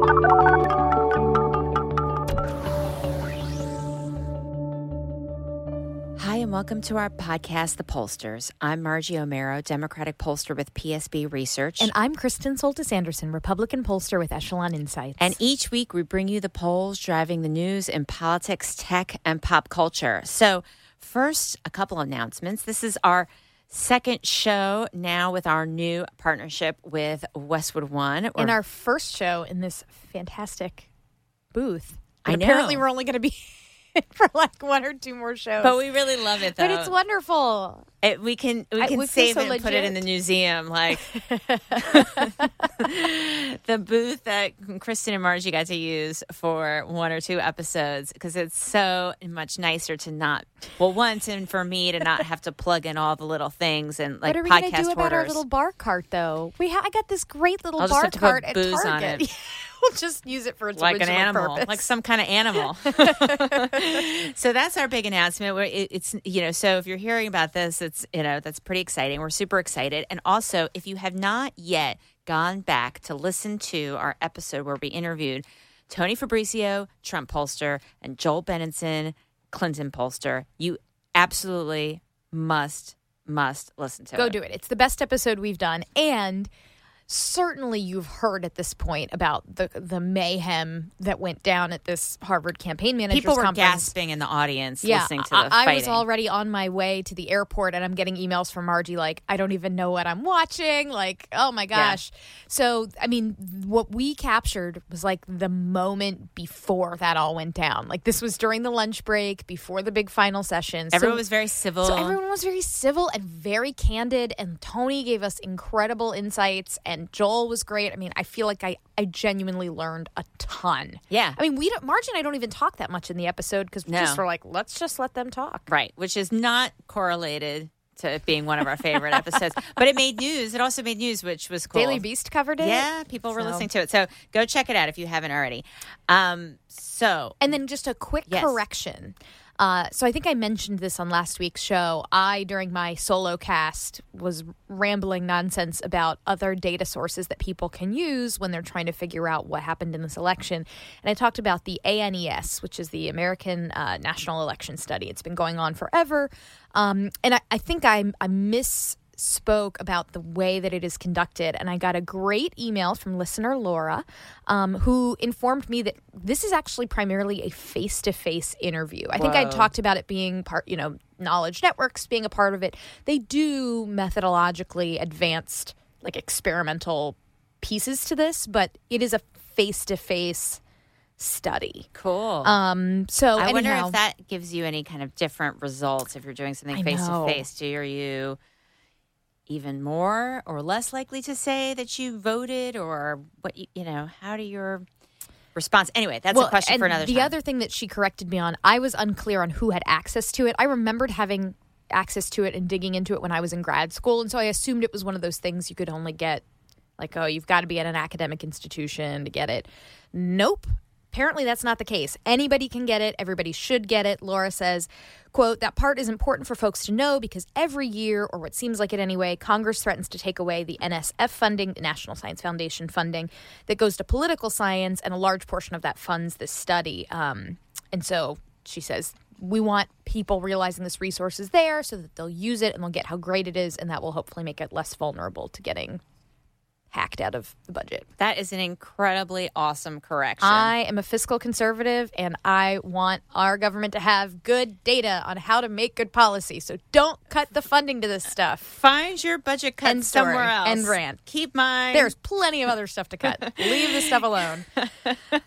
Hi, and welcome to our podcast, The Pollsters. I'm Margie Omero, Democratic pollster with PSB Research. And I'm Kristen Soltis Anderson, Republican pollster with Echelon Insights. And each week we bring you the polls driving the news in politics, tech, and pop culture. So, first, a couple announcements. This is our second show now with our new partnership with Westwood One. in We're- our first show in this fantastic booth. I And Apparently, we're only going to be for like one or two more shows. but we really love it, though. But it's wonderful. It, we can we I- can we save so it and put it in the museum, like the booth that Kristen and Margie got to use for one or two episodes because it's so much nicer to not. Well, once and for me to not have to plug in all the little things and like what are we going to podcast do about our little bar cart, though? We ha- I got this great little I'll bar have to put cart at Target. we'll just use it for its like an animal, purpose. like some kind of animal. so that's our big announcement. Where it, it's you know, so if you're hearing about this, it's you know that's pretty exciting. We're super excited, and also if you have not yet gone back to listen to our episode where we interviewed Tony Fabrizio, Trump pollster, and Joel Benenson, Clinton pollster, you absolutely must must listen to Go it. Go do it. It's the best episode we've done, and certainly you've heard at this point about the the mayhem that went down at this Harvard campaign managers People were conference. gasping in the audience Yeah, listening to the I, I was already on my way to the airport, and I'm getting emails from Margie like, "I don't even know what I'm watching." Like, oh my gosh! So, I mean, what we captured was like the moment before that all went down. Like, this was during the lunch break, before the big final session. So- Everyone was very civil. so everyone was very civil and very candid, and Tony gave us incredible insights, and Joel was great. I mean, I feel like I, I genuinely learned a ton. Yeah. I mean, we don't, Marge and I don't even talk that much in the episode because we No. just were like, let's just let them talk. Right, which is not correlated to it being one of our favorite episodes. But it made news. It also made news, which was cool. Daily Beast covered it. Yeah, people were So- listening to it. So go check it out if you haven't already. Um, so And then just a quick Yes. correction. Uh, so I think I mentioned this on last week's show. I, during my solo cast, was rambling nonsense about other data sources that people can use when they're trying to figure out what happened in this election. And I talked about the ANES, which is the American uh, National Election Study. It's been going on forever. Um, and I, I think I, I miss spoke about the way that it is conducted. And I got a great email from listener Laura, um, who informed me that this is actually primarily a face to face interview. I think I talked about it being part, you know, knowledge networks being a part of it. They do methodologically advanced, like experimental pieces to this, but it is a face to face study. cool. Um, so I wonder if that gives you any kind of different results if you're doing something face to face. Do are you even more or less likely to say that you voted, or what? You, you know, how do your response? Anyway, that's a question for another The time. other thing that she corrected me on, I was unclear on who had access to it. I remembered having access to it and digging into it when I was in grad school, and so I assumed it was one of those things you could only get, like, oh, you've got to be at an academic institution to get it. Nope. Apparently that's not the case. Anybody can get it. Everybody should get it. Laura says, quote, that part is important for folks to know because every year, or what seems like it anyway, Congress threatens to take away the NSF funding, the National Science Foundation funding, that goes to political science, and a large portion of that funds this study. Um, and so she says, we want people realizing this resource is there so that they'll use it and they'll get how great it is, and that will hopefully make it less vulnerable to getting hacked out of the budget. that is an incredibly awesome correction. I am a fiscal conservative and I want our government to have good data on how to make good policy. So don't cut the funding to this stuff. Find your budget cut somewhere story. else. And rant. Keep mine. There's plenty of other stuff to cut. Leave this stuff alone.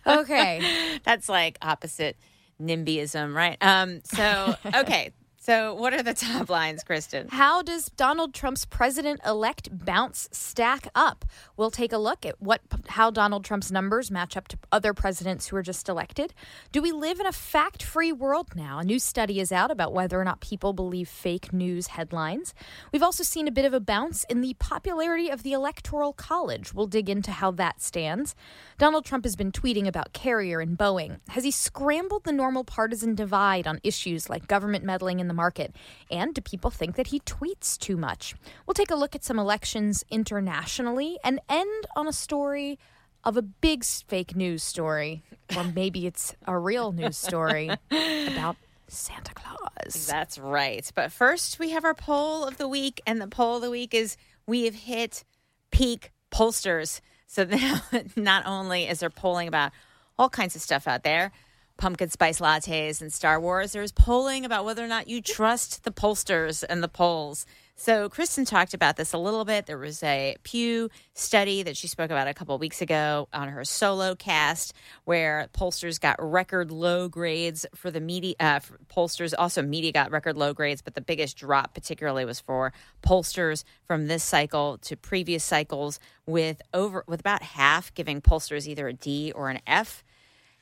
Okay. That's like opposite NIMBYism, right? Um, so okay. So, what are the top lines, Kristen? How does Donald Trump's president elect bounce stack up? We'll take a look at what how Donald Trump's numbers match up to other presidents who are just elected. Do we live in a fact-free world now? A new study is out about whether or not people believe fake news headlines. We've also seen a bit of a bounce in the popularity of the Electoral College. We'll dig into how that stands. Donald Trump has been tweeting about Carrier and Boeing. Has he scrambled the normal partisan divide on issues like government meddling in the market? And do people think that he tweets too much? We'll take a look at some elections internationally and end on a story of a big fake news story, or maybe it's a real news story about Santa Claus. That's right. But first, we have our poll of the week, and the poll of the week is we have hit peak pollsters. So now, not only is there polling about all kinds of stuff out there, pumpkin spice lattes and Star Wars, there's polling about whether or not you trust the pollsters and the polls. So Kristen talked about this a little bit. There was a Pew study that she spoke about a couple weeks ago on her solo cast, where pollsters got record low grades for the media. Uh, for pollsters also media got record low grades, but the biggest drop particularly was for pollsters from this cycle to previous cycles, with over with about half giving pollsters either a D or an F.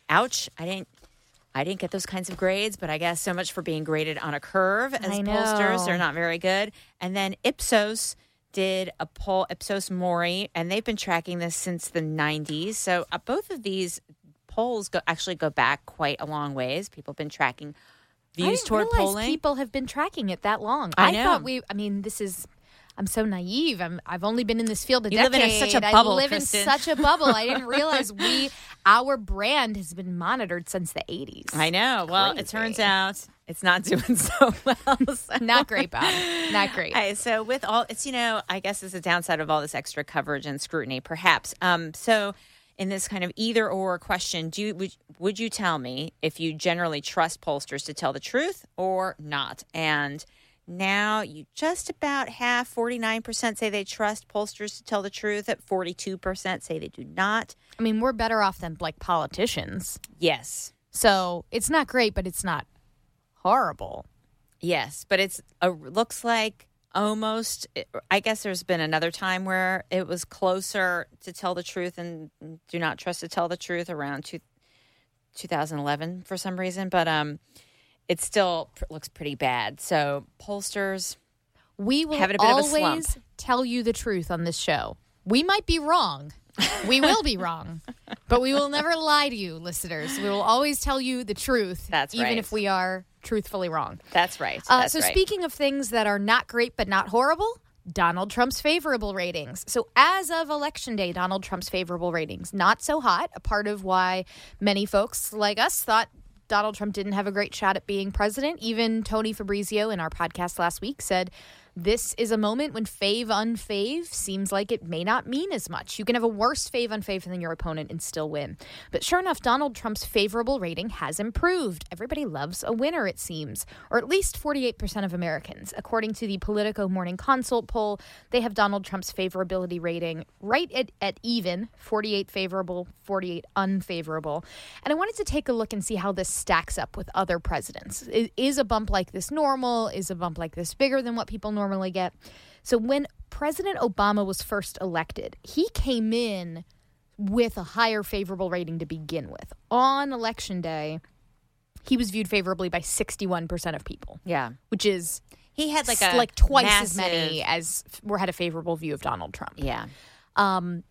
Ouch! I didn't I didn't get those kinds of grades, but I guess so much for being graded on a curve as pollsters. They're not very good. And then Ipsos did a poll, Ipsos Mori, and they've been tracking this since the 90s. So uh, both of these polls go, actually go back quite a long ways. People have been tracking views I toward realize polling. People have been tracking it that long. I I, thought we. I mean, this is. I'm so naive. I'm, I've only been in this field a You live decade. in such a bubble, I live Kristen. in such a bubble. I didn't realize we, our brand has been monitored since the 80s. I know. Well, it turns out it's not doing so well. So- Not great, Bob. Not great. Okay, so with all it's you know, I guess it's a downside of all this extra coverage and scrutiny, perhaps. Um, so in this kind of either or question, do you, would would you tell me if you generally trust pollsters to tell the truth or not? And now you just about have forty nine percent say they trust pollsters to tell the truth. At forty two percent say they do not. I mean, we're better off than like politicians. Yes, So it's not great, but it's not horrible. Yes, but it's a, looks like almost. I guess there's been another time where it was closer to tell the truth and do not trust to tell the truth around two, 2011 for some reason, but um, it still pr- looks pretty bad. So pollsters, We will Having a bit of a slump. always tell you the truth on this show. We might be wrong. We will be wrong. But we will never lie to you, listeners. We will always tell you the truth, That's even right. if we are truthfully wrong. that's right. Uh, That's so, right. speaking of things that are not great but not horrible, Donald Trump's favorable ratings. So, as of Election Day, Donald Trump's favorable ratings not so hot. A part of why many folks like us thought Donald Trump didn't have a great shot at being president. Even Tony Fabrizio in our podcast last week said. This is a moment when fave unfave seems like it may not mean as much. You can have a worse fave unfave than your opponent and still win. But sure enough, Donald Trump's favorable rating has improved. Everybody loves a winner, it seems, or at least 48% of Americans. According to the Politico Morning Consult poll, they have Donald Trump's favorability rating right at, at even 48 favorable, 48 unfavorable. And I wanted to take a look and see how this stacks up with other presidents. Is, is a bump like this normal? Is a bump like this bigger than what people normally get? So when President Obama was first elected, he came in with a higher favorable rating to begin with. On election day, he was viewed favorably by 61% of people, yeah, which is he had like a like twice as many as were had a favorable view of Donald Trump. Yeah, Um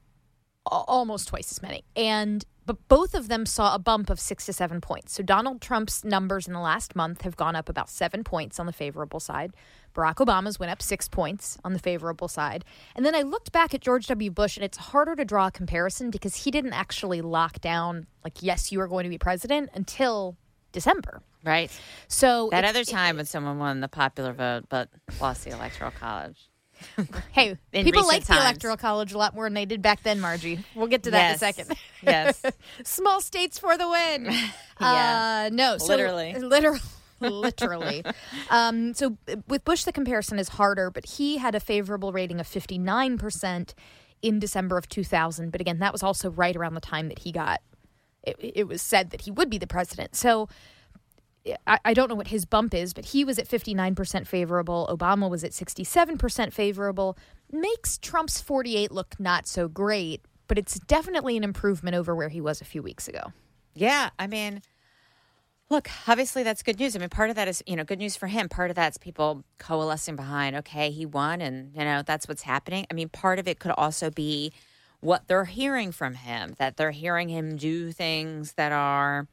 almost twice as many. And but both of them saw a bump of 6 to 7 points. So Donald Trump's numbers in the last month have gone up about 7 points on the favorable side. Barack Obama's went up 6 points on the favorable side. And then I looked back at George W. Bush and it's harder to draw a comparison because he didn't actually lock down like yes, you are going to be president until December. right. So That it- other time when someone won the popular vote but lost the electoral college. Hey, people like the electoral college a lot more than they did back then, Margie. We'll get to that Yes. in a second. Yes. Small states for the win. Yeah. Uh, no, so, Literally. literally. Literally. um, so uh, with Bush, the comparison is harder, but he had a favorable rating of 59% in December of 2000. But again, that was also right around the time that he got, it, it was said that he would be the president. So I, don't know what his bump is, but he was at 59% favorable. Obama was at 67% favorable. Makes Trump's 48 look not so great, but it's definitely an improvement over where he was a few weeks ago. Yeah, I mean, look, obviously that's good news. I mean, part of that is, you know, good news for him. Part of that's people coalescing behind, okay, he won and, you know, that's what's happening. I mean, part of it could also be what they're hearing from him, that they're hearing him do things that are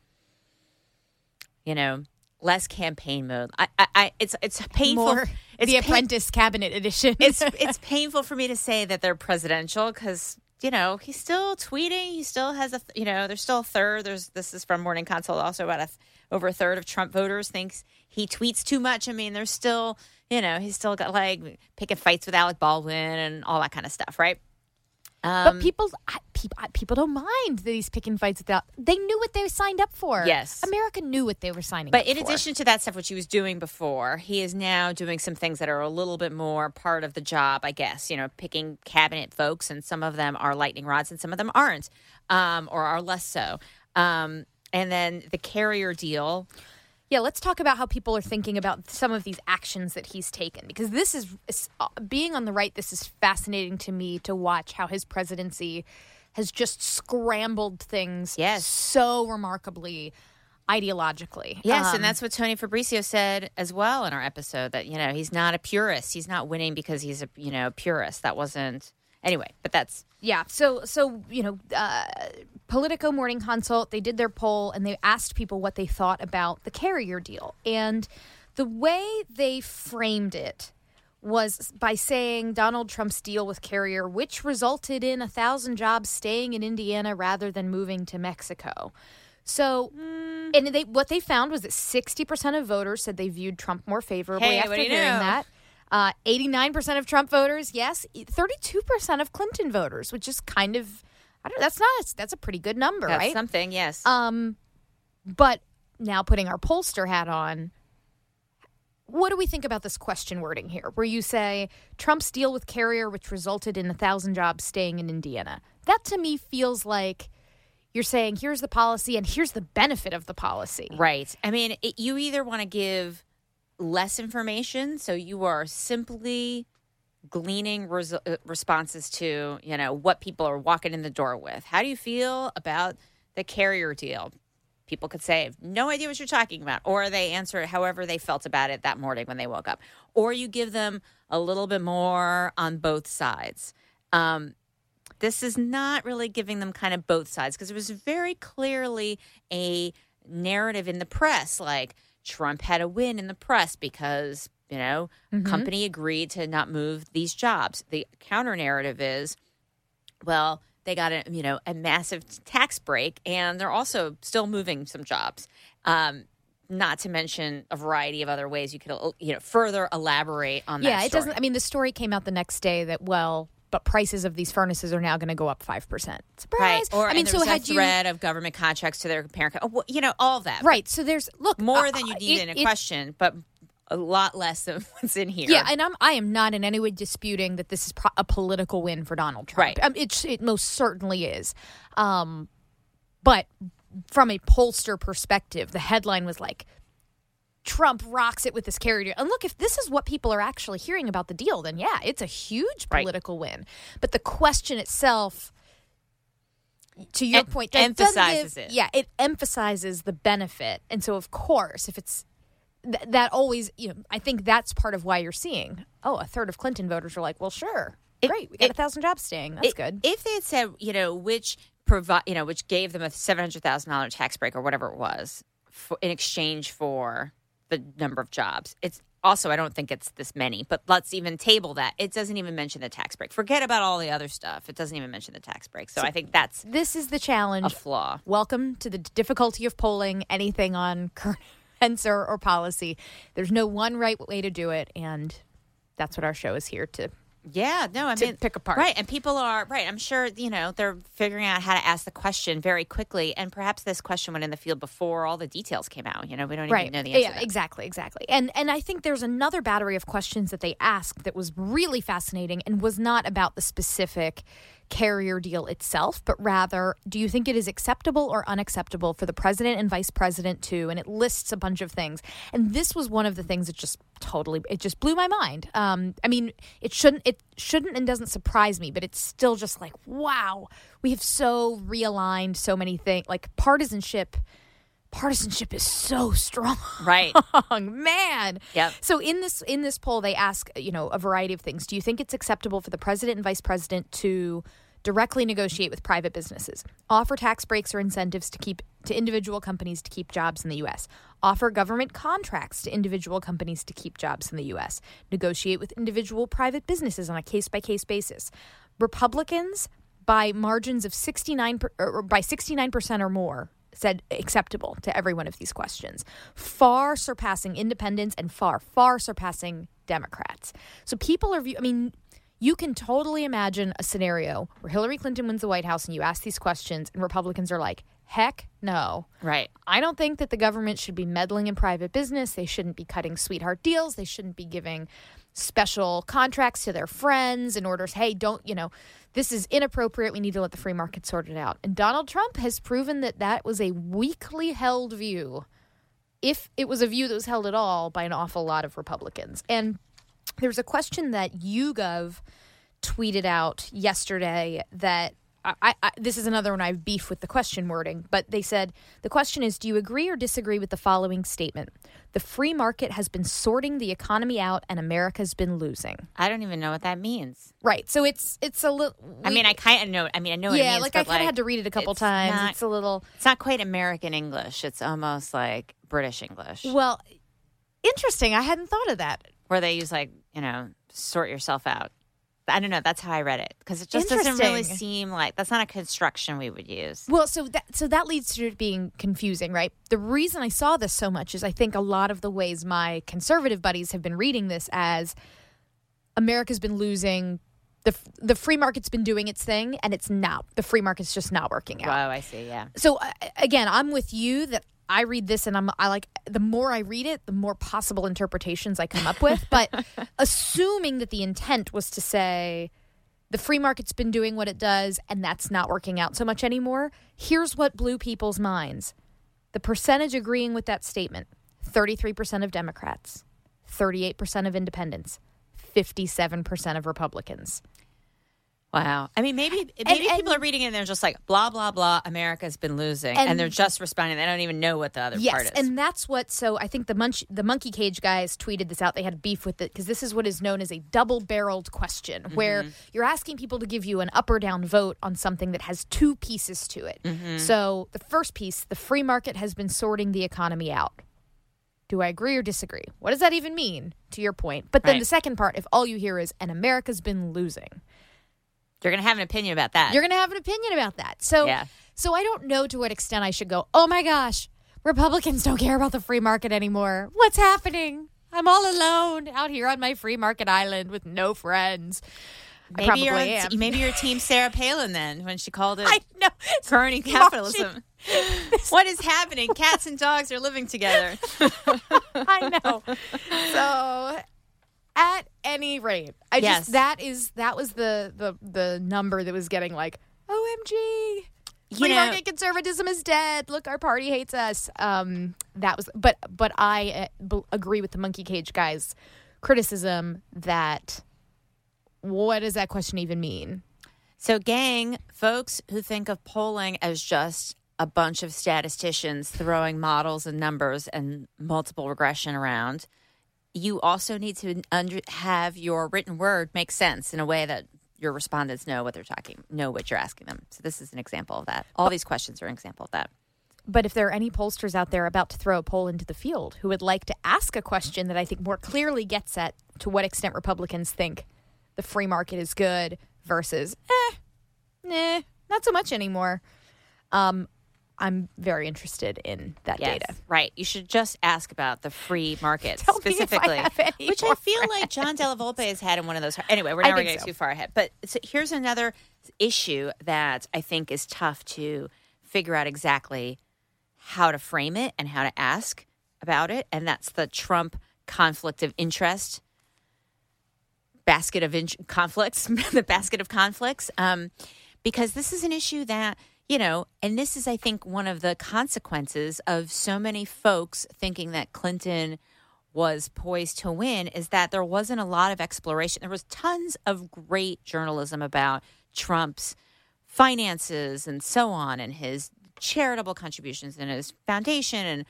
you know, less campaign mode. I, I, I it's it's painful. More it's the Apprentice Cabinet Edition. it's it's painful for me to say that they're presidential because you know he's still tweeting. He still has a you know there's still a third. There's this is from Morning Consult also about a over a third of Trump voters thinks he tweets too much. I mean, there's still you know he's still got like picking fights with Alec Baldwin and all that kind of stuff, right? Um, but people, people, people don't mind these he's picking fights without. They knew what they signed up for. Yes, America knew what they were signing. But in for. addition to that stuff, which he was doing before, he is now doing some things that are a little bit more part of the job, I guess. You know, picking cabinet folks, and some of them are lightning rods, and some of them aren't, um, or are less so. Um, and then the carrier deal. Yeah, let's talk about how people are thinking about some of these actions that he's taken because this is uh, being on the right. This is fascinating to me to watch how his presidency has just scrambled things yes. so remarkably ideologically. Yes, um, and that's what Tony Fabrizio said as well in our episode that you know he's not a purist. He's not winning because he's a you know purist. That wasn't anyway. But that's yeah. So so you know, uh, Politico Morning Consult they did their poll and they asked people what they thought about the carrier deal and the way they framed it was by saying Donald Trump's deal with Carrier, which resulted in a thousand jobs staying in Indiana rather than moving to Mexico. So, mm. and they what they found was that sixty percent of voters said they viewed Trump more favorably hey, after hearing know? that. Uh, 89% of Trump voters, yes. 32% of Clinton voters, which is kind of, I don't know, that's not, that's a pretty good number, that's right? something, yes. Um, but now putting our pollster hat on, what do we think about this question wording here, where you say Trump's deal with Carrier, which resulted in a thousand jobs staying in Indiana? That to me feels like you're saying here's the policy and here's the benefit of the policy. Right. I mean, it, you either want to give less information. So you are simply gleaning res- uh, responses to, you know, what people are walking in the door with. How do you feel about the carrier deal? People could say, no idea what you're talking about. Or they answer however they felt about it that morning when they woke up. Or you give them a little bit more on both sides. Um, this is not really giving them kind of both sides because it was very clearly a narrative in the press like, Trump had a win in the press because, you know, mm-hmm. company agreed to not move these jobs. The counter narrative is, well, they got a you know a massive tax break, and they're also still moving some jobs. Um, not to mention a variety of other ways you could you know further elaborate on that. Yeah, it doesn't. I mean, the story came out the next day that well, but prices of these furnaces are now going to go up five percent. Surprise! Right. Or I mean, so had threat you, of government contracts to their parent, you know, all that. Right. So there's look more uh, than you need it, in a it, question, but a lot less than what's in here. Yeah, and I'm I am not in any way disputing that this is pro- a political win for Donald Trump. Right. Um, it it most certainly is. Um, but from a pollster perspective, the headline was like Trump rocks it with this carrier And look, if this is what people are actually hearing about the deal, then yeah, it's a huge political right. win. But the question itself, to your it point, emphasizes give, it. Yeah, it emphasizes the benefit. And so, of course, if it's th- that always, you know, I think that's part of why you're seeing, oh, a third of Clinton voters are like, well, sure. It, Great, we got it, a thousand jobs staying. That's good. If they had said, you know, which provide, you know, which gave them a seven hundred thousand dollar tax break or whatever it was, for, in exchange for the number of jobs. It's also, I don't think it's this many, but let's even table that. It doesn't even mention the tax break. Forget about all the other stuff. It doesn't even mention the tax break. So, so I think that's this is the challenge. A flaw. Welcome to the difficulty of polling anything on current events or, or policy. There's no one right way to do it, and that's what our show is here to Yeah, no, I mean, pick apart. Right, and people are right. I'm sure you know they're figuring out how to ask the question very quickly, and perhaps this question went in the field before all the details came out. You know, we don't right. even know the answer. Yeah, exactly, exactly. And and I think there's another battery of questions that they asked that was really fascinating and was not about the specific carrier deal itself, but rather, do you think it is acceptable or unacceptable for the president and vice president to? And it lists a bunch of things. And this was one of the things that just totally it just blew my mind. Um, I mean, it shouldn't it shouldn't and doesn't surprise me, but it's still just like wow, we have so realigned so many things. Like partisanship, partisanship is so strong. Right. man. Yep. So in this in this poll, they ask you know a variety of things. Do you think it's acceptable for the president and vice president to directly negotiate with private businesses, offer tax breaks or incentives to keep to individual companies to keep jobs in the U.S., offer government contracts to individual companies to keep jobs in the U.S., negotiate with individual private businesses on a case by case basis? Republicans by margins of 69 per, or by 69% or more said acceptable to every one of these questions, far surpassing independents and far, far surpassing Democrats. So people are, view- I mean, you can totally imagine a scenario where Hillary Clinton wins the White House and you ask these questions and Republicans are like, heck no. Right. I don't think that the government should be meddling in private business. They shouldn't be cutting sweetheart deals. They shouldn't be giving special contracts to their friends and orders, hey, don't, you know, this is inappropriate. We need to let the free market sort it out. And Donald Trump has proven that that was a weakly held view, if it was a view that was held at all by an awful lot of Republicans. And there's a question that YouGov tweeted out yesterday that I, I, this is another one I have beef with the question wording, but they said the question is Do you agree or disagree with the following statement? The free market has been sorting the economy out and America's been losing. I don't even know what that means. Right. So it's it's a little. I mean, I kind of know. I mean, I know what it yeah, means. like I kind of had to read it a couple it's times. not- it's a little. It's not quite American English. It's almost like British English, Well, interesting. I hadn't thought of that. where they use like you know sort yourself out. I don't know. That's how I read it because it just doesn't really seem like that's not a construction we would use. Well, so that so that leads to it being confusing, right? The reason I saw this so much is I think a lot of the ways my conservative buddies have been reading this as America's been losing the the free market's been doing its thing and it's not the free market's just not working out. Wow, I see. Yeah. So uh, again, I'm with you that I read this and I'm I like the more I read it, the more possible interpretations I come up with. But assuming that the intent was to say the free market's been doing what it does and that's not working out so much anymore, here's what blew people's minds. The percentage agreeing with that statement 33% of Democrats, 38% of independents, 57% of Republicans. Wow. I mean, maybe maybe and- people are reading it and they're just like blah blah blah. America's been losing, and, And- they're just responding. They don't even know what the other part is. and that's what. So I think the munch, the monkey cage guys tweeted this out. They had beef with it because this is what is known as a double-barreled question, mm-hmm. where you're asking people to give you an up or down vote on something that has two pieces to it. Mm-hmm. So the first piece, the free market has been sorting the economy out. Do I agree or disagree? What does that even mean? To your point, but then Right. the second part, if all you hear is "and America's been losing," you're gonna have an opinion about that. you're going to have an opinion about that. So, Yeah. so I don't know to what extent I should go. Oh my gosh, Republicans don't care about the free market anymore. What's happening? I'm all alone out here on my free market island with no friends. Maybe you're on- maybe you're Team Sarah Palin then when she called it I know. crony capitalism. what is happening? Cats and dogs are living together. I know. So, at any rate, I Yes. just that is that was the the the number that was getting like, OMG. Free know- market conservatism is dead. Look, our party hates us. Um, that was, but but I uh, b- agree with the monkey cage guys' criticism that what does that question even mean? So, gang, folks who think of polling as just a bunch of statisticians throwing models and numbers and multiple regression around, you also need to under- have your written word make sense in a way that your respondents know what they're talking, know what you're asking them. So, this is an example of that. All these questions are an example of that. But if there are any pollsters out there about to throw a poll into the field who would like to ask a question that I think more clearly gets at to what extent Republicans think the free market is good versus, eh, nah, not so much anymore. Um, I'm very interested in that Yes, data. right. You should just ask about the free market Tell me if I specifically, any which I feel like John Della Volpe has had in one of those. Anyway, we're I never getting so. too far ahead. But so here's another issue that I think is tough to figure out exactly how to frame it and how to ask about it, and that's the Trump conflict of interest basket of in- conflicts, the basket of conflicts, um, because this is an issue that you know, and this is, I think, one of the consequences of so many folks thinking that Clinton was poised to win is that there wasn't a lot of exploration. There was tons of great journalism about Trump's finances and so on, and his charitable contributions and his foundation and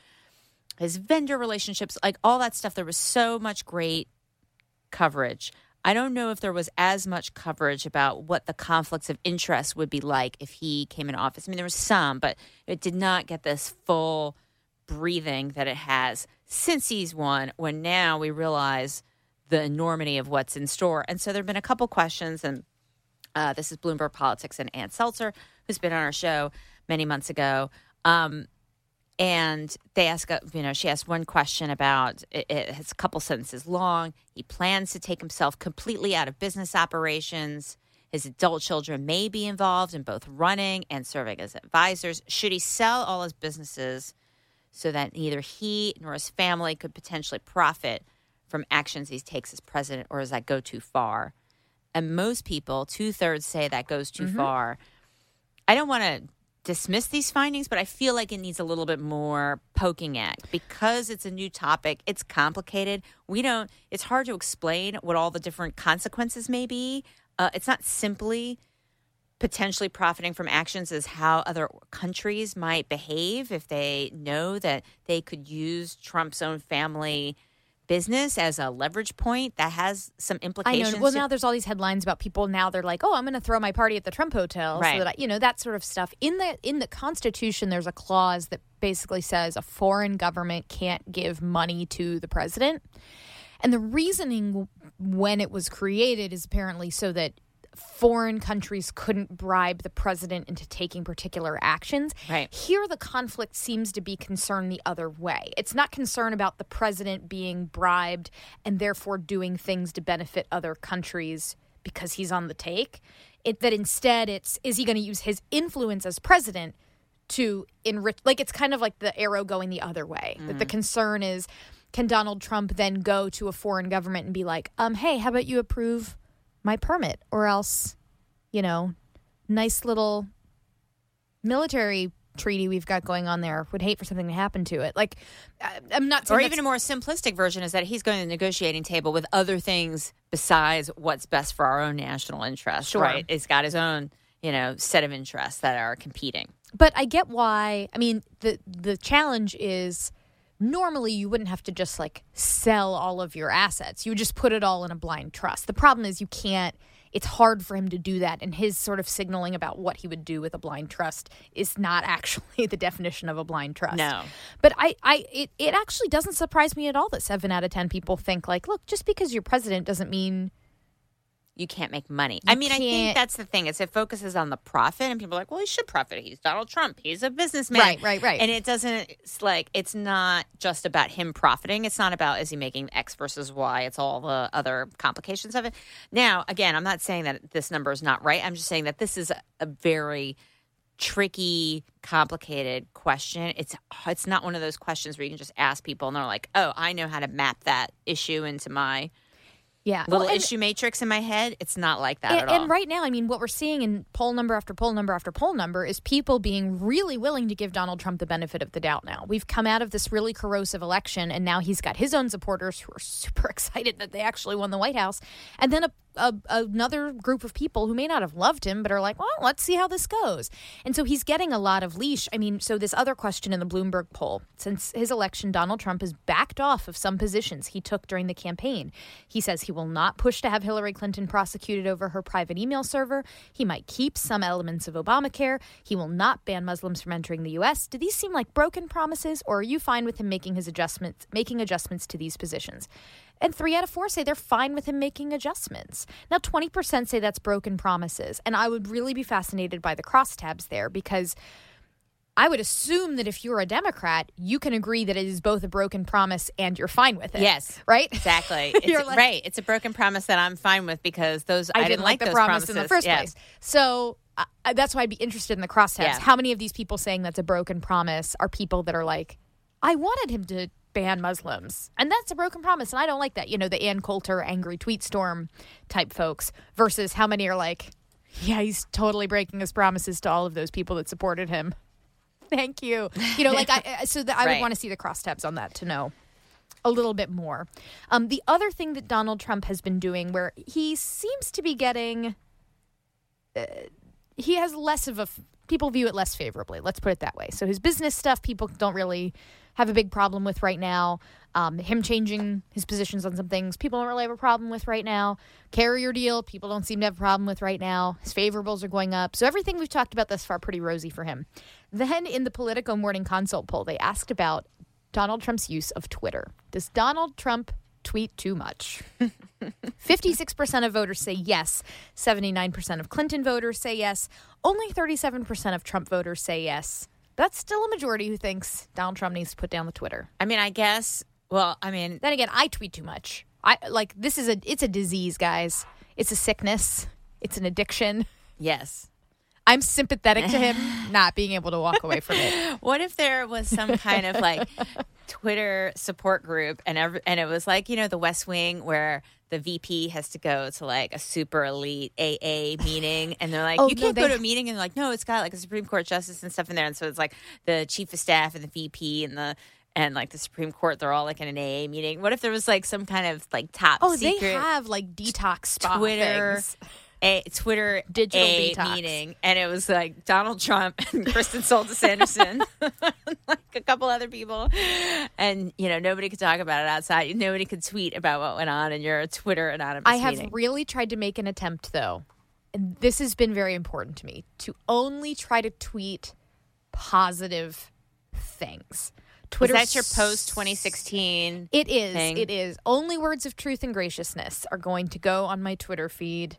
his vendor relationships, like all that stuff. There was so much great coverage. I don't know if there was as much coverage about what the conflicts of interest would be like if he came in office. I mean, there was some, but it did not get this full breathing that it has since he's won, when now we realize the enormity of what's in store. And so there have been a couple questions, and uh, this is Bloomberg Politics and Ann Selzer, who's been on our show many months ago. Um, and they ask, uh, you know, she asked one question about it, it's a couple sentences long. He plans to take himself completely out of business operations. His adult children may be involved in both running and serving as advisors. Should he sell all his businesses so that neither he nor his family could potentially profit from actions he takes as president, or does that go too far? And most people, two thirds, say that goes too far. I don't want to dismiss these findings, but I feel like it needs a little bit more poking at because it's a new topic. It's complicated. We don't, it's hard to explain what all the different consequences may be. Uh, it's not simply potentially profiting from actions as how other countries might behave if they know that they could use Trump's own family business as a leverage point that has some I implications. know. Well, now there's all these headlines about people. Now they're like, "Oh, I'm going to throw my party at the Trump hotel," Right. so that I, you know that sort of stuff. In the in the Constitution, there's a clause that basically says a foreign government can't give money to the president, and the reasoning when it was created is apparently so that foreign countries couldn't bribe the president into taking particular actions. Right. Here, the conflict seems to be concerned the other way. It's not concern about the president being bribed and therefore doing things to benefit other countries because he's on the take. It that instead it's is he going to use his influence as president to enrich like it's kind of like the arrow going the other way. That the concern is can Donald Trump then go to a foreign government and be like, um, hey, how about you approve my permit or else, you know, nice little military treaty we've got going on there would hate for something to happen to it. Like, I'm not saying or even a more simplistic version is that he's going to the negotiating table with other things besides what's best for our own national interest. Sure. Right? He's got his own, you know, set of interests that are competing. but I get why. I mean, the the challenge is normally you wouldn't have to just like sell all of your assets. You would just put it all in a blind trust. The problem is you can't. It's hard for him to do that, and his sort of signaling about what he would do with a blind trust is not actually the definition of a blind trust. No. but I, I, it, it actually doesn't surprise me at all that seven out of ten people think like, look, just because you're president doesn't mean You can't make money. I mean, I think that's the thing. Is it focuses on the profit, and people are like, "Well, he should profit. He's Donald Trump. He's a businessman." Right, right, right. And it doesn't. It's like it's not just about him profiting. It's not about is he making X versus Y. It's all the other complications of it. Now, again, I'm not saying that this number is not right. I'm just saying that this is a, a very tricky, complicated question. It's it's not one of those questions where you can just ask people and they're like, "Oh, I know how to map that issue into my yeah little Well, and- issue matrix in my head." It's not like that and, at all. and right now, I mean, what we're seeing in poll number after poll number after poll number is people being really willing to give Donald Trump the benefit of the doubt now. We've come out of this really corrosive election, and now he's got his own supporters who are super excited that they actually won the White House. And then a, a, another group of people who may not have loved him, but are like, well, let's see how this goes. And so he's getting a lot of leash. I mean, so this other question in the Bloomberg poll since his election, Donald Trump has backed off of some positions he took during the campaign. He says he will not push to have Hillary Clinton prosecuted over her private email server. He might keep some elements of Obamacare. He will not ban Muslims from entering the U.S. Do these seem like broken promises, or are you fine with him making his adjustments, making adjustments to these positions? And three out of four say they're fine with him making adjustments. Now, 20% say that's broken promises. And I would really be fascinated by the crosstabs there because I would assume that if you're a Democrat, you can agree that it is both a broken promise and you're fine with it. Yes. Right? Exactly. You're It's, like- right. It's a broken promise that I'm fine with because those I, I, didn't like the those promise in the first Yeah. place. So uh, that's why I'd be interested in the crosstabs. Yeah. How many of these people saying that's a broken promise are people that are like, I wanted him to ban Muslims, and that's a broken promise, and I don't like that. You know, the Ann Coulter angry tweet storm type folks versus how many are like, yeah, he's totally breaking his promises to all of those people that supported him. Thank you. You know, like I, so that I would want to see the crosstabs on that to know a little bit more. Um, the other thing that Donald Trump has been doing, where he seems to be getting, uh, he has less of a f- people view it less favorably. Let's put it that way. So his business stuff, people don't really have a big problem with right now. Um, him changing his positions on some things, people don't really have a problem with right now. Carrier deal, people don't seem to have a problem with right now. His favorables are going up. So everything we've talked about thus far, pretty rosy for him. Then in the Politico Morning Consult poll, they asked about Donald Trump's use of Twitter. Does Donald Trump tweet too much? 56% of voters say yes. 79% of Clinton voters say yes. Only 37% of Trump voters say yes. That's still a majority who thinks Donald Trump needs to put down the Twitter. I mean, I guess. Well, I mean, Then again, I tweet too much. I like this is a it's a disease, guys. It's a sickness. It's an addiction. yes. I'm sympathetic to him not being able to walk away from it. What if there was some kind of like Twitter support group and every, and it was like, you know, the West Wing where the VP has to go to like a super elite AA meeting and they're like, Oh, you no, can't they- go to a meeting and they're like, no, it's got like a Supreme Court justice and stuff in there. And so it's like the chief of staff and the VP and the and like the Supreme Court, they're all like in an AA meeting. What if there was like some kind of like top Oh, secret they have like detox Twitter things. a Twitter Digital a detox. meeting, and it was like Donald Trump and Kristen Soltis Anderson, like a couple other people, and you know nobody could talk about it outside. Nobody could tweet about what went on in your Twitter anonymous I have meeting. really tried to make an attempt, though, and this has been very important to me to only try to tweet positive things. Twitter that your post 2016? It is. thing? It is. Only words of truth and graciousness are going to go on my Twitter feed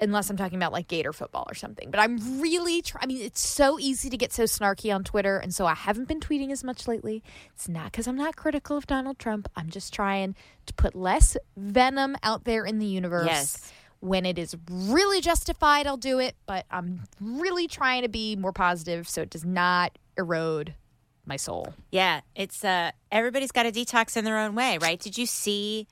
unless I'm talking about like Gator football or something. But I'm really trying. I mean, it's so easy to get so snarky on Twitter. And so I haven't been tweeting as much lately. It's not because I'm not critical of Donald Trump. I'm just trying to put less venom out there in the universe. Yes. When it is really justified, I'll do it. But I'm really trying to be more positive so it does not erode my soul. Yeah, it's uh everybody's got a detox in their own way, right? Did you see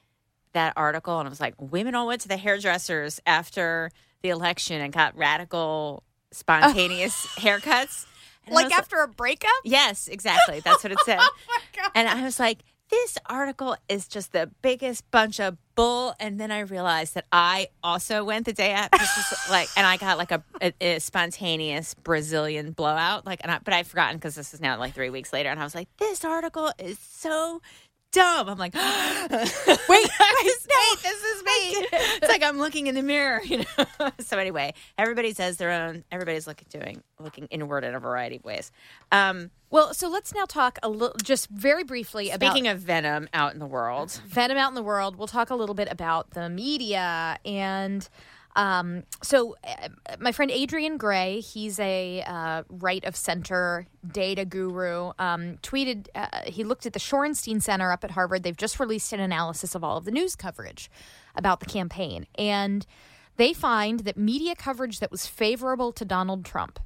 that article? And I was like women all went to the hairdressers after the election and got radical, spontaneous haircuts. And Like after a breakup? Yes, exactly. That's what it said. Oh my God. And I was like, this article is just the biggest bunch of bull. And then I realized that I also went the day after, like, and I got like a, a, a spontaneous Brazilian blowout. Like, and I, but I'd forgotten because this is now like three weeks later. And I was like, this article is so dumb. I'm like, wait, wait, wait, this is me. It's like I'm looking in the mirror, you know. so anyway, everybody says their own. Everybody's looking doing looking inward in a variety of ways. Um, Well, so let's now talk a little, just very briefly about Speaking of venom out in the world, venom out in the world. We'll talk a little bit about the media and. Um, so, uh, my friend Adrian Gray, he's a uh, right of center data guru, um, tweeted uh, he looked at the Shorenstein Center up at Harvard. They've just released an analysis of all of the news coverage about the campaign. And they find that media coverage that was favorable to Donald Trump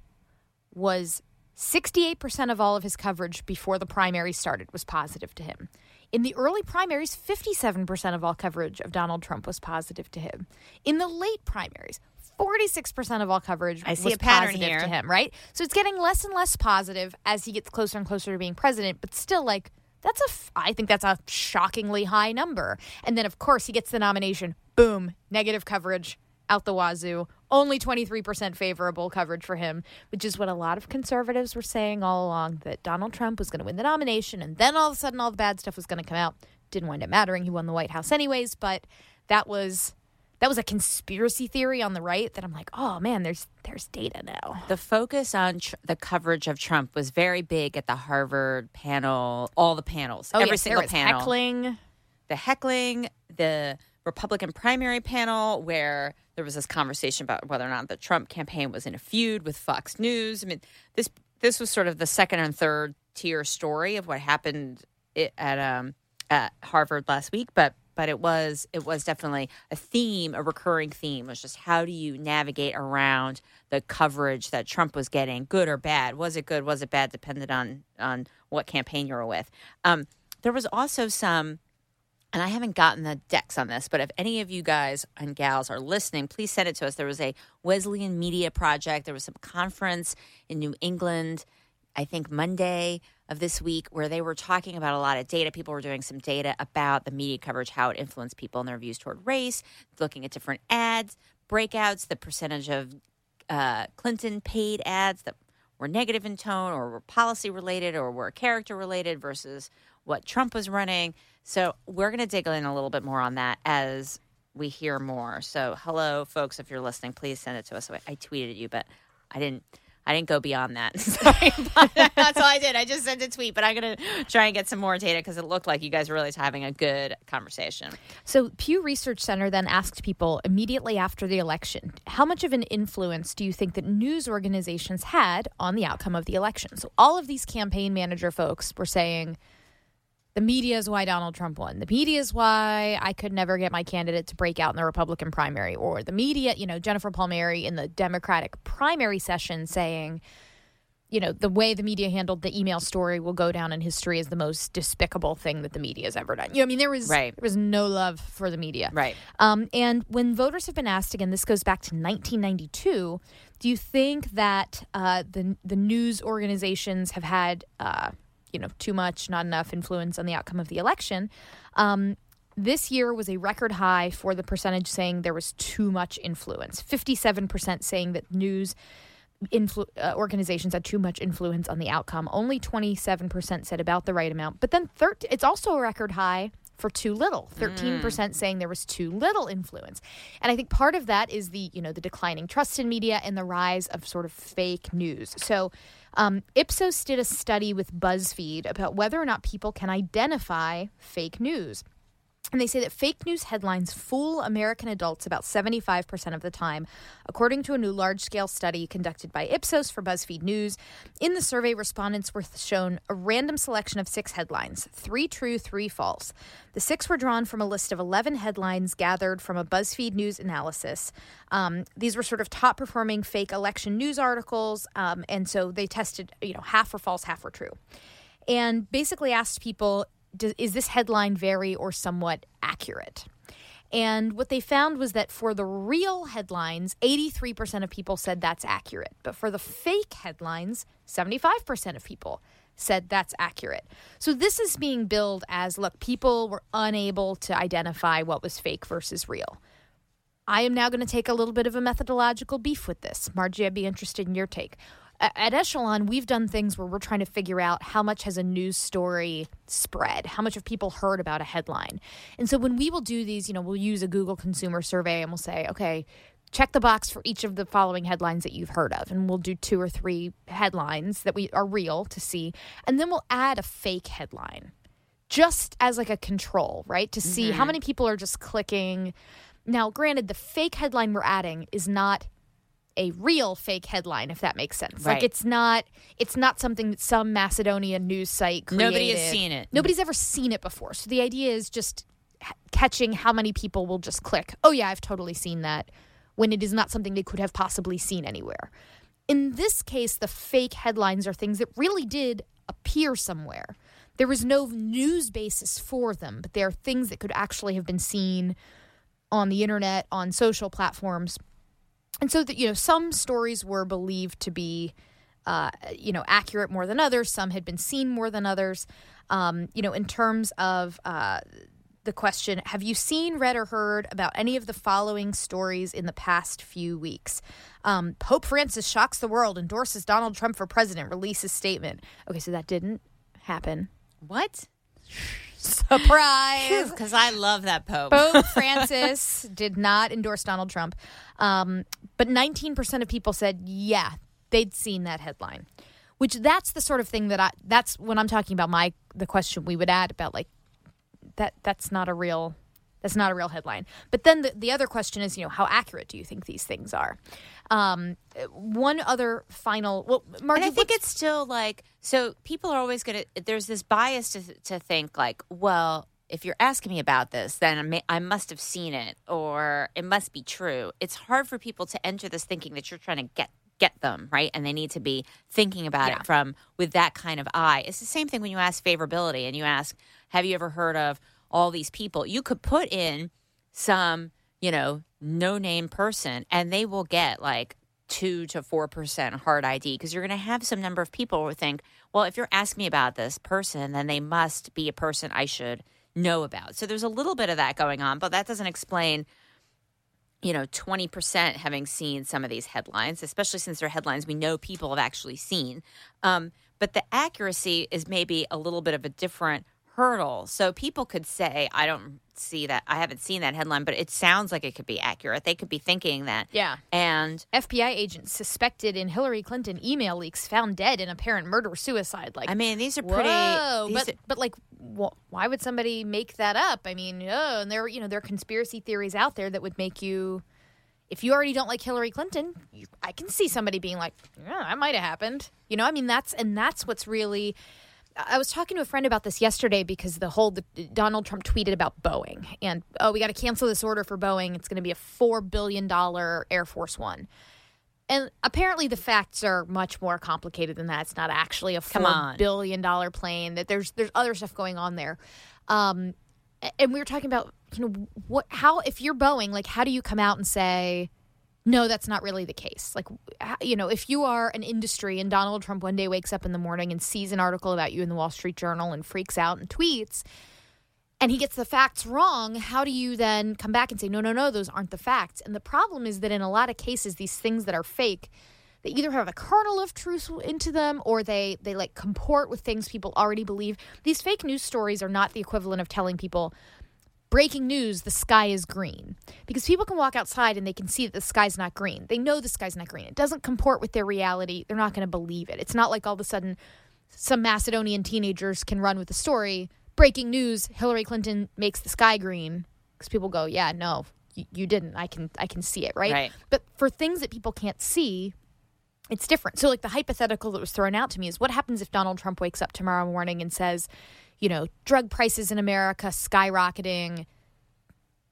was 68% of all of his coverage before the primary started was positive to him. In the early primaries, 57% of all coverage of Donald Trump was positive to him. In the late primaries, 46% of all coverage I see was a pattern positive here. to him, right? So it's getting less and less positive as he gets closer and closer to being president, but still like that's a f- I think that's a shockingly high number. And then of course he gets the nomination, boom, negative coverage out the wazoo. Only 23% favorable coverage for him, which is what a lot of conservatives were saying all along that Donald Trump was going to win the nomination and then all of a sudden all the bad stuff was going to come out. Didn't wind up mattering. He won the White House anyways, but that was that was a conspiracy theory on the right that I'm like, "Oh man, there's there's data now." the focus on tr- the coverage of Trump was very big at the Harvard panel, all the panels, oh, every Oh, yes, single panel. heckling. The heckling, the Republican primary panel, where there was this conversation about whether or not the Trump campaign was in a feud with Fox News. I mean, this this was sort of the second and third tier story of what happened at um, at Harvard last week, but but it was it was definitely a theme, a recurring theme was just how do you navigate around the coverage that Trump was getting, good or bad? Was it good? Was it bad? Depended on on what campaign you were with. Um, there was also some and I haven't gotten the decks on this, but if any of you guys and gals are listening, please send it to us. There was a Wesleyan Media Project. There was some conference in New England, I think Monday of this week, where they were talking about a lot of data. People were doing some data about the media coverage, how it influenced people and their views toward race, looking at different ads, breakouts, the percentage of uh, Clinton paid ads that were negative in tone or were policy related or were character related versus what Trump was running. So we're going to dig in a little bit more on that as we hear more. So hello, folks, if you're listening, please send it to us. I tweeted you, but I didn't. I didn't go beyond that. Sorry, that's all I did. I just sent a tweet, but I'm going to try and get some more data because it looked like you guys were really having a good conversation. So, Pew Research Center then asked people immediately after the election how much of an influence do you think that news organizations had on the outcome of the election? So, all of these campaign manager folks were saying, the media is why Donald Trump won. The media is why I could never get my candidate to break out in the Republican primary. Or the media, you know, Jennifer Palmieri in the Democratic primary session saying, you know, the way the media handled the email story will go down in history as the most despicable thing that the media has ever done. You know, I mean, there was right. there was no love for the media, right? Um, and when voters have been asked again, this goes back to 1992. Do you think that uh, the the news organizations have had uh, you know, too much, not enough influence on the outcome of the election. Um, this year was a record high for the percentage saying there was too much influence. 57% saying that news influ- uh, organizations had too much influence on the outcome. Only 27% said about the right amount. But then thir- it's also a record high for too little 13% mm. saying there was too little influence and i think part of that is the you know the declining trust in media and the rise of sort of fake news so um, Ipsos did a study with BuzzFeed about whether or not people can identify fake news. And they say that fake news headlines fool American adults about 75% of the time, according to a new large scale study conducted by Ipsos for BuzzFeed News. In the survey, respondents were shown a random selection of six headlines three true, three false. The six were drawn from a list of 11 headlines gathered from a BuzzFeed News analysis. Um, these were sort of top performing fake election news articles. Um, and so they tested, you know, half were false, half were true. And basically asked people does, is this headline very or somewhat accurate? And what they found was that for the real headlines, 83% of people said that's accurate. But for the fake headlines, 75% of people said that's accurate. So this is being billed as look, people were unable to identify what was fake versus real. I am now going to take a little bit of a methodological beef with this. Margie, I'd be interested in your take at Echelon, we've done things where we're trying to figure out how much has a news story spread, how much have people heard about a headline. And so when we will do these, you know, we'll use a Google consumer survey and we'll say, okay, check the box for each of the following headlines that you've heard of. And we'll do two or three headlines that we are real to see. And then we'll add a fake headline just as like a control, right? To see mm-hmm. how many people are just clicking. Now, granted, the fake headline we're adding is not a real fake headline, if that makes sense. Right. Like it's not it's not something that some Macedonian news site created. Nobody has seen it. Nobody's ever seen it before. So the idea is just catching how many people will just click. Oh yeah, I've totally seen that when it is not something they could have possibly seen anywhere. In this case, the fake headlines are things that really did appear somewhere. There was no news basis for them, but they are things that could actually have been seen on the internet, on social platforms and so that you know some stories were believed to be uh, you know accurate more than others. Some had been seen more than others. Um, you know in terms of uh, the question have you seen read or heard about any of the following stories in the past few weeks? Um, pope francis shocks the world endorses donald trump for president releases statement. Okay so that didn't happen. What Surprise! Because I love that Pope. Pope Francis did not endorse Donald Trump. Um, but 19% of people said, yeah, they'd seen that headline. Which that's the sort of thing that I, that's when I'm talking about my, the question we would add about like, that that's not a real That's not a real headline. But then the, the other question is, you know, how accurate do you think these things are? Um, one other final, well, Margie, and I think it's still like so. People are always going to. There's this bias to to think like, well, if you're asking me about this, then I, may, I must have seen it or it must be true. It's hard for people to enter this thinking that you're trying to get get them right, and they need to be thinking about Yeah. it from with that kind of eye. It's the same thing when you ask favorability and you ask, have you ever heard of all these people? You could put in some, you know, no name person, and they will get like two to four percent hard ID because you're going to have some number of people who think, well, if you're asking me about this person, then they must be a person I should know about. So there's a little bit of that going on, but that doesn't explain. You know, 20% having seen some of these headlines, especially since they're headlines we know people have actually seen. Um, but the accuracy is maybe a little bit of a different hurdle. So people could say, I don't see that, I haven't seen that headline, but it sounds like it could be accurate. They could be thinking that. Yeah. And FBI agents suspected in Hillary Clinton email leaks found dead in apparent murder suicide. Like, I mean, these are pretty. Whoa, but are- but like, wh- why would somebody make that up? I mean, oh, and there you know there are conspiracy theories out there that would make you, if you already don't like Hillary Clinton, you, I can see somebody being like, yeah, that might have happened. You know, I mean that's and that's what's really. I was talking to a friend about this yesterday because the whole the, Donald Trump tweeted about Boeing and oh we got to cancel this order for Boeing. It's going to be a four billion dollar Air Force One. And apparently, the facts are much more complicated than that. It's not actually a four on. billion dollar plane. That there's there's other stuff going on there. Um, and we were talking about you know what how if you're Boeing, like how do you come out and say no, that's not really the case. Like, you know, if you are an industry and Donald Trump one day wakes up in the morning and sees an article about you in the Wall Street Journal and freaks out and tweets, and he gets the facts wrong, how do you then come back and say, no, no, no, those aren't the facts? And the problem is that in a lot of cases, these things that are fake, they either have a kernel of truth into them or they they like comport with things people already believe. These fake news stories are not the equivalent of telling people breaking news the sky is green. Because people can walk outside and they can see that the sky's not green. They know the sky's not green. It doesn't comport with their reality. They're not going to believe it. It's not like all of a sudden some macedonian teenagers can run with the story. Breaking news hillary clinton makes the sky green. Because people go yeah no you, you didn't. I can i can see it right? Right. but for things that people can't see it's different. So, like the hypothetical that was thrown out to me is what happens if Donald Trump wakes up tomorrow morning and says, you know, drug prices in America skyrocketing,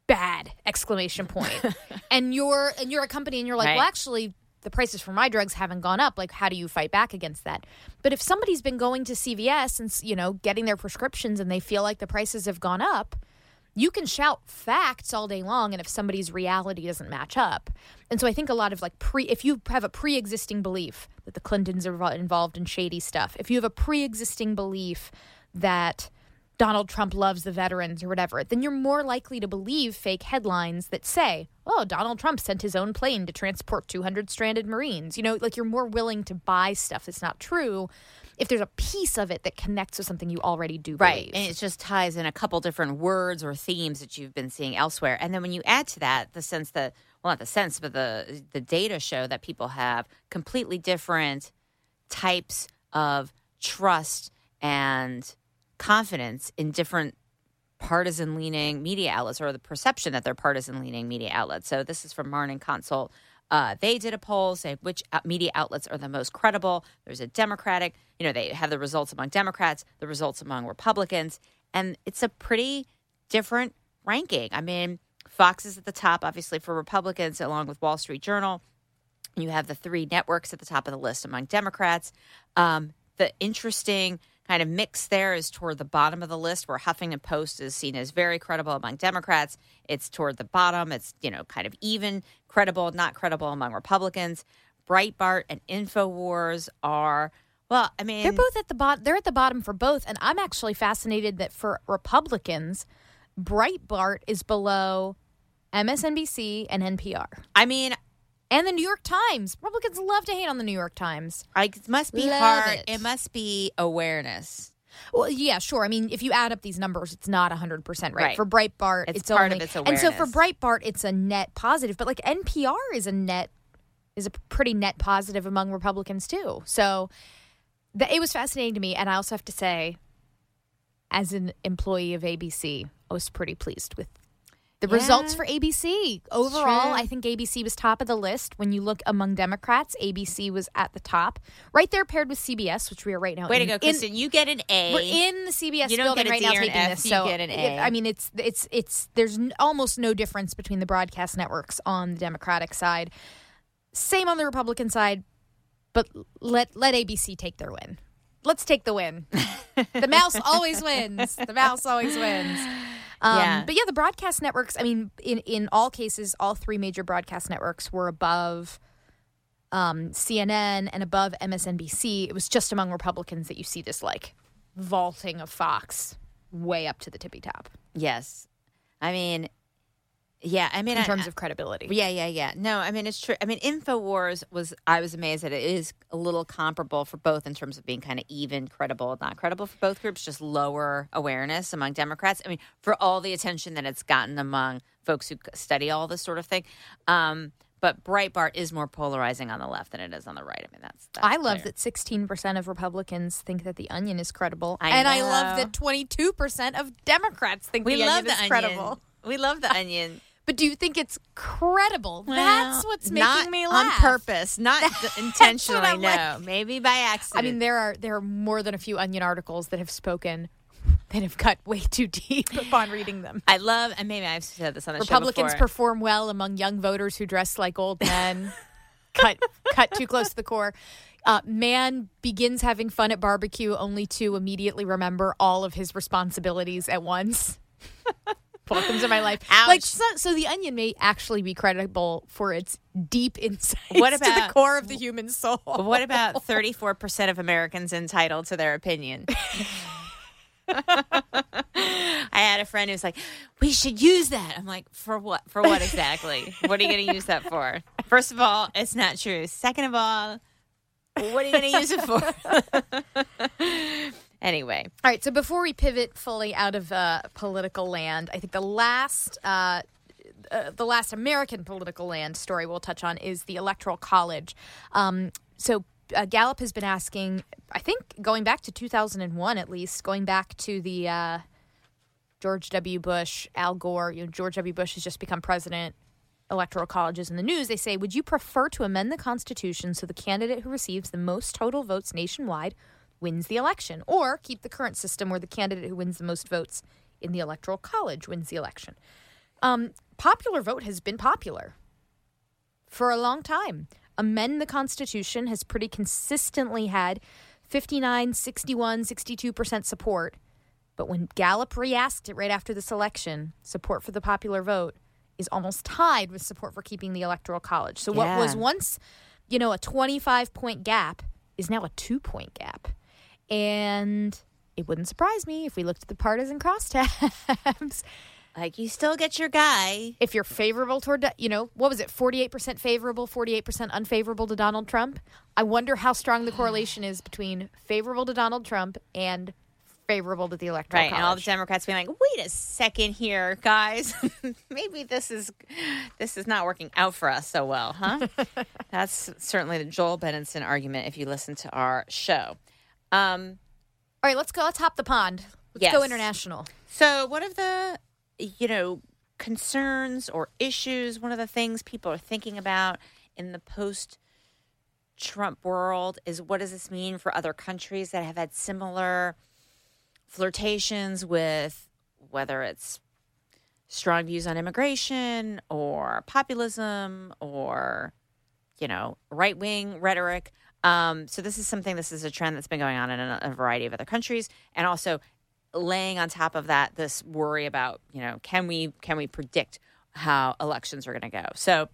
bad exclamation point. and you're and you're a company and you're like, Right. well, actually, the prices for my drugs haven't gone up. Like, how do you fight back against that? But if somebody's been going to CVS and you know getting their prescriptions and they feel like the prices have gone up, you can shout facts all day long and if somebody's reality doesn't match up and so i think a lot of like pre if you have a pre-existing belief that the clintons are involved in shady stuff if you have a pre-existing belief that donald trump loves the veterans or whatever then you're more likely to believe fake headlines that say oh donald trump sent his own plane to transport 200 stranded marines you know like you're more willing to buy stuff that's not true if there's a piece of it that connects with something you already do Right. And it just ties in a couple different words or themes that you've been seeing elsewhere. And then when you add to that the sense that, well, not the sense, but the, the data show that people have completely different types of trust and confidence in different partisan leaning media outlets or the perception that they're partisan leaning media outlets. So this is from Morning Consult. Uh, they did a poll saying which media outlets are the most credible. There's a Democratic, you know, they have the results among Democrats, the results among Republicans, and it's a pretty different ranking. I mean, Fox is at the top, obviously, for Republicans, along with Wall Street Journal. You have the three networks at the top of the list among Democrats. Um, the interesting kind of mix there is toward the bottom of the list, where Huffington Post is seen as very credible among Democrats. It's toward the bottom. It's you know kind of even credible, not credible among Republicans. Breitbart and Infowars are well. I mean, They're both at the bottom. They're at the bottom for both, and I'm actually fascinated that for Republicans, Breitbart is below MSNBC and NPR I mean, and the New York Times. Republicans love to hate on the New York Times. I, it must be Love hard. it. it must be awareness. Well, yeah, sure. I mean, if you add up these numbers, it's not 100% right. Right. For Breitbart, It's it's, part only of its awareness. And so for. Breitbart, it's a net positive, but like NPR is a net is a pretty net positive among Republicans too. So the, it was fascinating to me and I also have to say as an employee of ABC, I was pretty pleased with The Yeah. results for ABC overall. I think ABC was top of the list. When you look among Democrats, ABC was at the top, right there paired with CBS, which we are right now. Way to in- go, in- Kristen. you get an A. We're in the CBS You building right now taking F, this. you So get an it-. I mean, it's it's it's there's n- almost no difference between the broadcast networks on the Democratic side. Same on the Republican side, but let let ABC take their win. Let's take the win. the mouse always wins. The mouse always wins. Um, Yeah. But yeah, the broadcast networks. I mean, in in all cases, all three major broadcast networks were above um, CNN and above MSNBC. It was just among Republicans that you see this like vaulting of Fox way up to the tippy top yes. I mean, yeah. I mean, in I- terms of credibility. Yeah, yeah, yeah. No, I mean it's true. I mean, Infowars was I was amazed that it is a little comparable for both in terms of being kind of even credible, not credible for both groups, just lower awareness among Democrats. I mean, for all the attention that it's gotten among folks who study all this sort of thing. Um, but Breitbart is more polarizing on the left than it is on the right. I mean, that's, that's I love clear. that 16% of Republicans think that The Onion is credible. I and I love that 22% of Democrats think We The love Onion the is onion. credible. We love the onion. But do you think it's credible? That's what's making not me on purpose, not intentionally. No, like- maybe by accident. I mean, there are there are more than a few Onion articles that have spoken that have cut way too deep upon reading them. I love, and maybe I've said this on the Republicans show before. perform well among young voters who dress like old men. cut cut too close to the core. Uh, man begins having fun at barbecue only to immediately remember all of his responsibilities at once. Welcome to my life. Ouch. Like so, so, the Onion may actually be credible for its deep insights What to the core of the human soul. What about 34% of Americans entitled to their opinion? I had a friend who's like, "We should use that." I'm like, "For what? For what exactly? what are you going to use that for?" First of all, it's not true. Second of all, what are you going to use it for? Anyway, All right, so before we pivot fully out of uh, political land, I think the last uh, uh, the last American political land story we'll touch on is the Electoral College. Um, so uh, Gallup has been asking, I think, going back to 2001 at least, going back to the uh, George W. Bush, Al Gore. You know, George W. Bush has just become president. Electoral colleges in the news. They say, would you prefer to amend the Constitution so the candidate who receives the most total votes nationwide wins the election, or keep the current system where the candidate who wins the most votes in the Electoral College wins the election? Um, popular vote has been popular for a long time. Amend the Constitution has pretty consistently had 59, 61, 62% support. But when Gallup re asked it right after this election, support for the popular vote is almost tied with support for keeping the Electoral College. So, what was once, you know, a 25 point gap is now a two point gap. And it wouldn't surprise me if we looked at the partisan crosstabs. like you still get your guy. if you're favorable toward, you know, what was it, 48% favorable, 48% unfavorable to Donald Trump? I wonder how strong the correlation is between favorable to Donald Trump and favorable to the electoral Right, and all the. Democrats being like, "Wait a second here, guys. Maybe this is this is not working out for us so well, huh?" That's certainly the Joel Benenson argument. If you listen to our show, um, all right, let's go. Let's hop the pond. Let's go international. so one of the you know concerns or issues, one of the things people are thinking about in the post Trump world is what does this mean for other countries that have had similar flirtations with whether it's strong views on immigration or populism or you know right wing rhetoric. Um, so this is something. This is a trend that's been going on in a, a variety of other countries, and also laying on top of that this worry about you know can we can we predict how elections are going to go. So.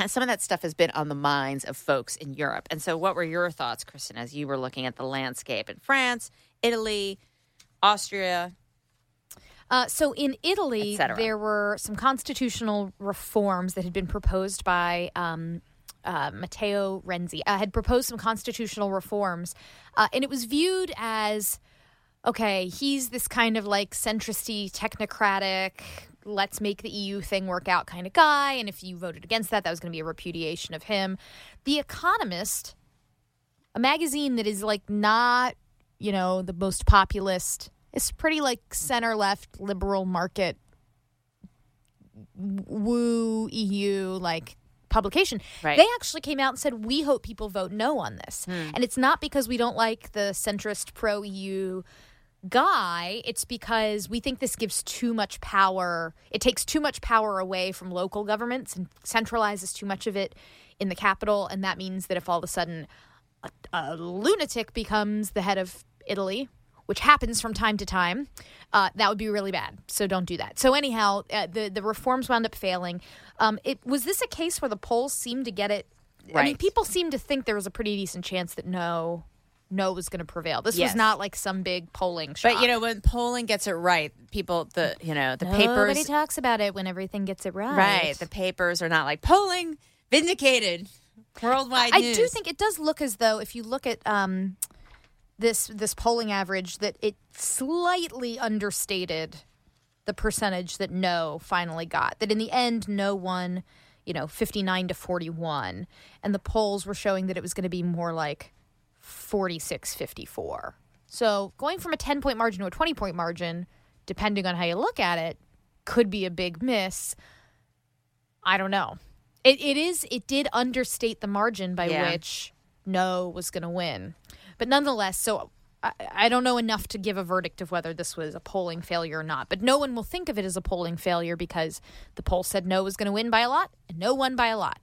And some of that stuff has been on the minds of folks in Europe. And so, what were your thoughts, Kristen, as you were looking at the landscape in France, Italy, Austria? Uh, so in Italy, there were some constitutional reforms that had been proposed by um, uh, Matteo Renzi. Uh, had proposed some constitutional reforms, uh, and it was viewed as okay. He's this kind of like centristy, technocratic. Let's make the EU thing work out kind of guy. And if you voted against that, that was going to be a repudiation of him. The Economist, a magazine that is like not, you know, the most populist. It's pretty like center left liberal market woo EU like publication. Right. They actually came out and said we hope people vote no on this. Hmm. And it's not because we don't like the centrist pro EU guy, it's because we think this gives too much power. It takes too much power away from local governments and centralizes too much of it in the capital. And that means that if all of a sudden a, a lunatic becomes the head of Italy, which happens from time to time, uh, that would be really bad. So don't do that. So anyhow, uh, the the reforms wound up failing. Um, it was this a case where the polls seemed to get it. I mean, people seemed to think there was a pretty decent chance that no, no was going to prevail. This Yes. was not like some big polling. Shock. But you know, when polling gets it right, people the you know the Nobody papers Nobody talks about it when everything gets it right. right the papers are not like polling vindicated worldwide I news. do think it does look as though if you look at um, this this polling average that it slightly understated the percentage that no finally got. That in the end, no won, you know, fifty nine to forty one, and the polls were showing that it was going to be more like 46 54. So going from a 10 point margin to a 20 point margin, depending on how you look at it, could be a big miss. I don't know. It, it is. It did understate the margin by Yeah. which no was going to win, but nonetheless. So I, I don't know enough to give a verdict of whether this was a polling failure or not. But no one will think of it as a polling failure because the poll said no was going to win by a lot, and no won by a lot.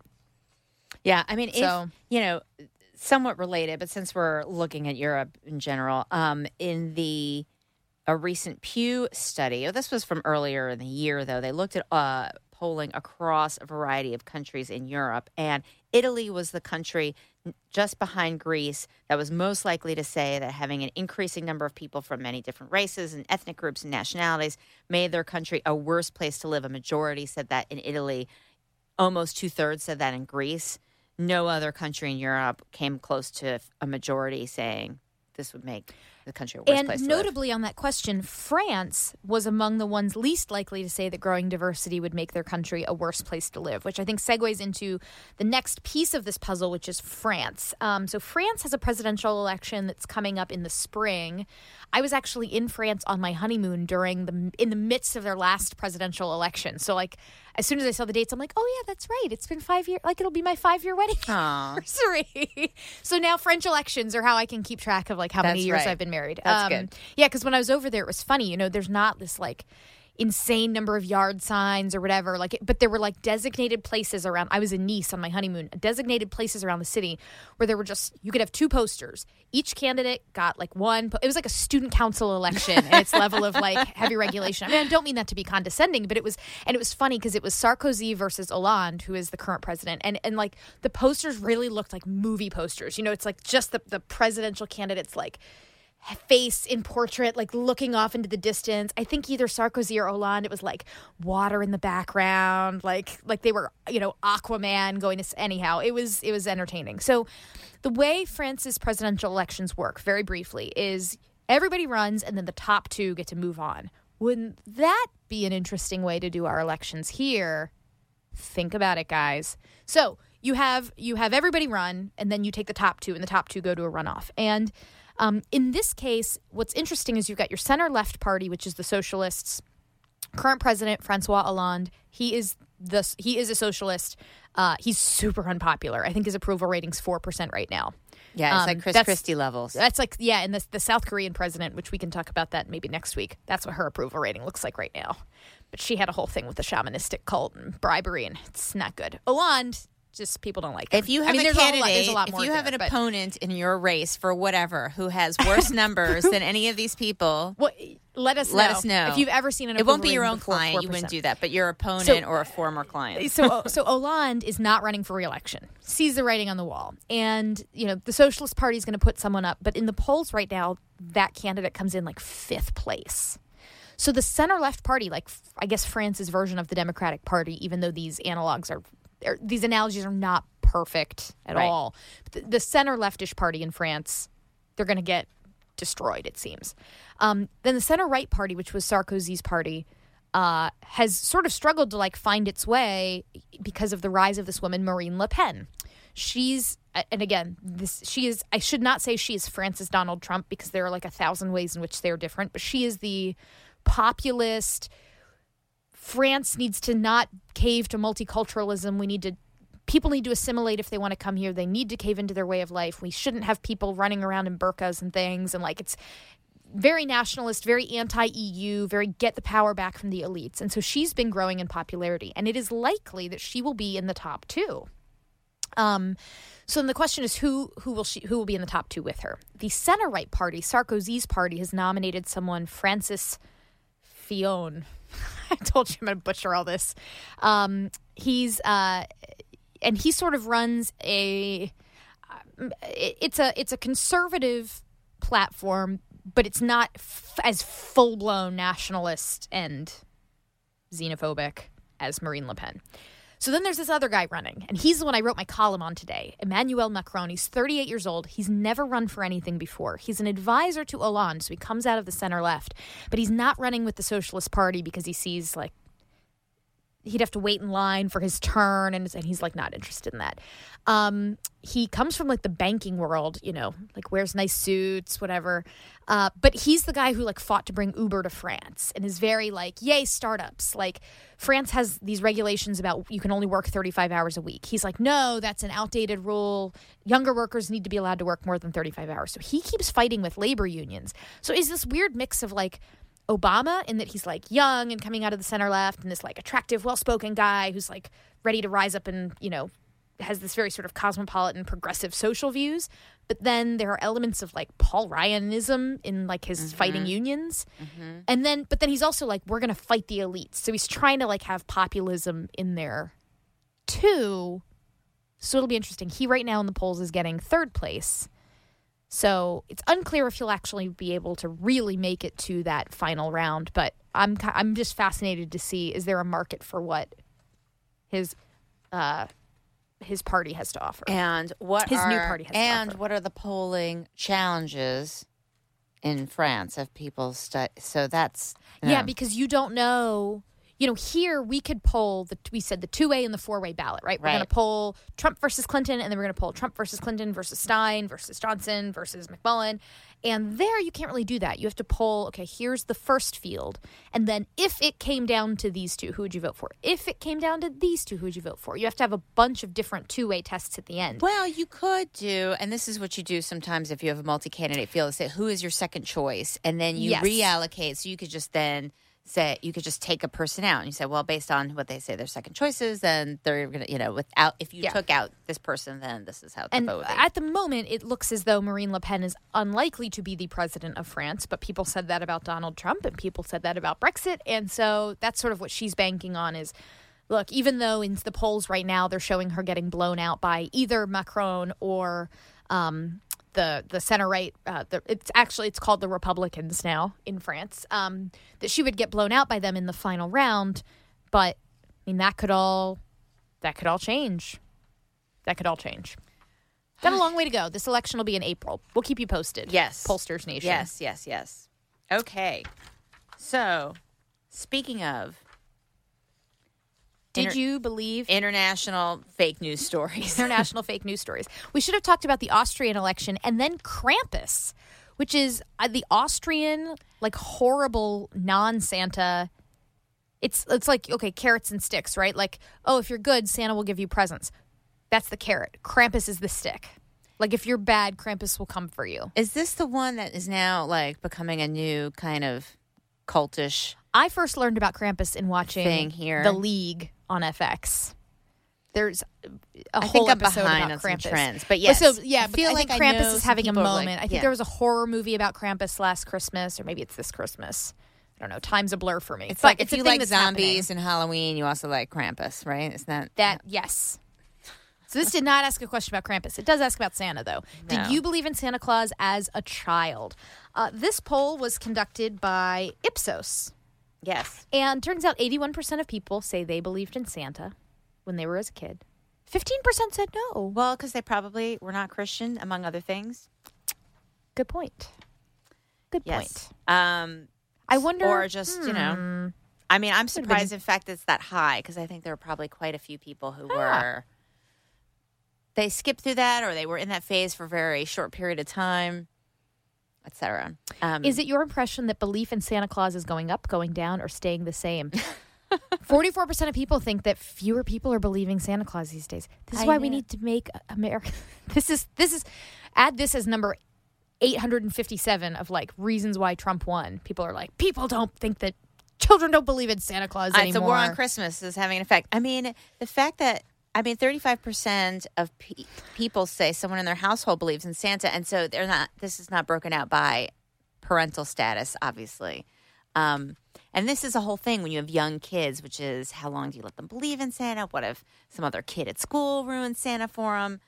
Yeah, I mean, if, you know, somewhat related, but since we're looking at Europe in general, um, in the a recent Pew study, oh, this was from earlier in the year, though, they looked at uh, polling across a variety of countries in Europe, and Italy was the country just behind Greece that was most likely to say that having an increasing number of people from many different races and ethnic groups and nationalities made their country a worse place to live. A majority said that in Italy almost two thirds said that in Greece. No other country in Europe came close to a majority saying this would make the country and place to live. notably on that question, France was among the ones least likely to say that growing diversity would make their country a worse place to live, which I think segues into the next piece of this puzzle, which is France. Um, so France has a presidential election that's coming up in the spring. I was actually in France on my honeymoon during the in the midst of their last presidential election. So like as soon as I saw the dates, I'm like, oh yeah, that's right. It's been five years. Like it'll be my five year wedding anniversary. so now French elections are how I can keep track of like how many years right. I've been married. Um, That's good. Yeah, because when I was over there, it was funny. You know, there's not this like insane number of yard signs or whatever like but there were like designated places around i was in nice on my honeymoon designated places around the city where there were just you could have two posters. Each candidate got like one po- it was like a student council election and its level of like heavy regulation. I mean i don't mean that to be condescending but it was and it was funny because it was sarkozy versus hollande who is the current president and and like the posters really looked like movie posters you know it's like just the, the presidential candidates like face in portrait, like looking off into the distance. I think either Sarkozy or Hollande, it was like water in the background, like like they were, you know, Aquaman going to anyhow. It was it was entertaining. So the way France's presidential elections work, very briefly, is everybody runs and then the top two get to move on. Wouldn't that be an interesting way to do our elections here? Think about it, guys. So you have you have everybody run, and then you take the top two, and the top two go to a runoff. And um, in this case, what's interesting is you've got your center left party, which is the socialists. Current president Francois Hollande, he is the he is a socialist. Uh, he's super unpopular. I think his approval rating's four percent right now. yeah, it's um, like Chris Christie levels. That's like yeah, and the the South Korean president, which we can talk about that maybe next week. That's what her approval rating looks like right now. But she had a whole thing with the shamanistic cult and bribery, and it's not good. Hollande, just people don't like. Him. If you have I mean, a there's candidate, a lot, there's a lot if you have there, an but- opponent in your race for whatever who has worse numbers than any of these people, Well, let us let know. us know. if you've ever seen an. it won't be your own client. You 4%. wouldn't do that, but your opponent So- or a former client. so so Hollande is not running for reelection. Sees the writing on the wall, and you know the Socialist Party is going to put someone up. But in the polls right now, that candidate comes in like fifth place. So the center left party, like I guess France's version of the Democratic Party, even though these analogs are these analogies are not perfect at Right. all. The, the center leftish party in France, they're going to get destroyed. It seems. Um, then the center right party, which was Sarkozy's party, uh, has sort of struggled to like find its way because of the rise of this woman, Marine Le Pen. She's and again, this she is. I should not say she is France's Donald Trump because there are like a thousand ways in which they are different. But she is the populist, France needs to not cave to multiculturalism. We need to people need to assimilate if they want to come here. They need to cave into their way of life. We shouldn't have people running around in burqas and things and like it's very nationalist, very anti EU, very get the power back from the elites. And so she's been growing in popularity. And it is likely that she will be in the top two. Um, so then the question is who who will she who will be in the top two with her? The center right party, Sarkozy's party, has nominated someone, Francis Fillon. I told you I'm going to butcher all this. Um, he's uh, and he sort of runs a it's a it's a conservative platform but it's not f- as full blown nationalist and xenophobic as Marine Le Pen. So then there's this other guy running, and he's the one I wrote my column on today. Emmanuel Macron. He's 38 years old. He's never run for anything before. He's an advisor to Hollande, so he comes out of the center left, but he's not running with the Socialist Party because he sees like he'd have to wait in line for his turn and, and he's like not interested in that. Um, he comes from like the banking world you know like wears nice suits whatever. Uh, but he's the guy who like fought to bring uber to france and is very like yay startups. Like france has these regulations about you can only work 35 hours a week. He's like no that's an outdated rule. Younger workers need to be allowed to work more than 35 hours. So he keeps fighting with labor unions. So is this weird mix of like Obama in that he's like young and coming out of the center left and this like attractive, well spoken guy who's like ready to rise up and, you know, has this very sort of cosmopolitan, progressive social views. But then there are elements of like Paul Ryanism in like his mm-hmm. fighting unions. Mm-hmm. And then, but then he's also like, we're going to fight the elites. So he's trying to like have populism in there too. So it'll be interesting. He right now in the polls is getting third place. So it's unclear if he'll actually be able to really make it to that final round. But I'm I'm just fascinated to see is there a market for what his uh, his party has to offer, and what his are, new party has and what are the polling challenges in France of people study? So that's yeah, because you don't know you know, here we could poll the we said the two way and the four way ballot, right? We're right. going to poll Trump versus Clinton, and then we're going to poll Trump versus Clinton versus Stein versus Johnson versus McMullin. And there you can't really do that. You have to poll, okay, here's the first field. And then if it came down to these two, who would you vote for? If it came down to these two, who would you vote for? You have to have a bunch of different two way tests at the end. Well, you could do, and this is what you do sometimes if you have a multi candidate field, to say who is your second choice? And then you Yes. reallocate. So you could just then say you could just take a person out and you say well based on what they say their second choices then they're gonna you know without if you Yeah. took out this person then this is how the And vote at the moment, it looks as though Marine Le Pen is unlikely to be the president of France, but people said that about Donald Trump and people said that about Brexit. And so that's sort of what she's banking on is look, even though in the polls right now they're showing her getting blown out by either Macron or um, the the center right, uh, the, it's actually it's called the Republicans now in France. Um, that she would get blown out by them in the final round, but I mean that could all that could all change. That could all change. Got a long way to go. This election will be in April. We'll keep you posted. Yes. Pollsters Nation. yes yes yes okay so speaking of Did Inter- you believe international fake news stories international fake news stories? We should have talked about the Austrian election and then Krampus, which is uh, the Austrian like horrible non-Santa. It's it's like okay, carrots and sticks, right? Like, oh, if you're good, Santa will give you presents. That's the carrot. Krampus is the stick. Like if you're bad, Krampus will come for you. is this the one that is now like becoming a new kind of cultish I first learned about Krampus in watching Thing here. The League on FX. There's a I whole think I'm episode behind about on some Krampus. trends, but yes, so yeah, I feel I like think Krampus is having a are like- moment. I think yeah. there was a horror movie about Krampus last Christmas, or maybe it's this Christmas. I don't know. Time's a blur for me. It's like if it's a you like that's happening. zombies and Halloween, you also like Krampus, right? It's not That yes. So this did not ask a question about Krampus. It does ask about Santa, though. No. Did you believe in Santa Claus as a child? Uh, this poll was conducted by Ipsos. Yes. And turns out 81% of people say they believed in Santa when they were as a kid. 15% said no. Well, because they probably were not Christian, among other things. Good point. Good Yes. point. Um, I wonder. or just you know, hmm. I mean, I'm surprised. In fact, it's that high because I think there were probably quite a few people who Ah. were they skipped through that, or they were in that phase for a very short period of time, etc. Um, Is it your impression that belief in Santa Claus is going up, going down, or staying the same? Forty-four percent of people think that fewer people are believing Santa Claus these days. This is I why we need to make America. This is this is add this as number eight hundred and fifty-seven of like reasons why Trump won. People are like, people don't think that children don't believe in Santa Claus anymore. It's a war on Christmas is having an effect. I mean, the fact that I mean, thirty-five percent of pe- people say someone in their household believes in Santa, and so they're not. This is not broken out by parental status, obviously. Um, and this is a whole thing when you have young kids, which is how long do you let them believe in Santa? What if some other kid at school ruins Santa for them?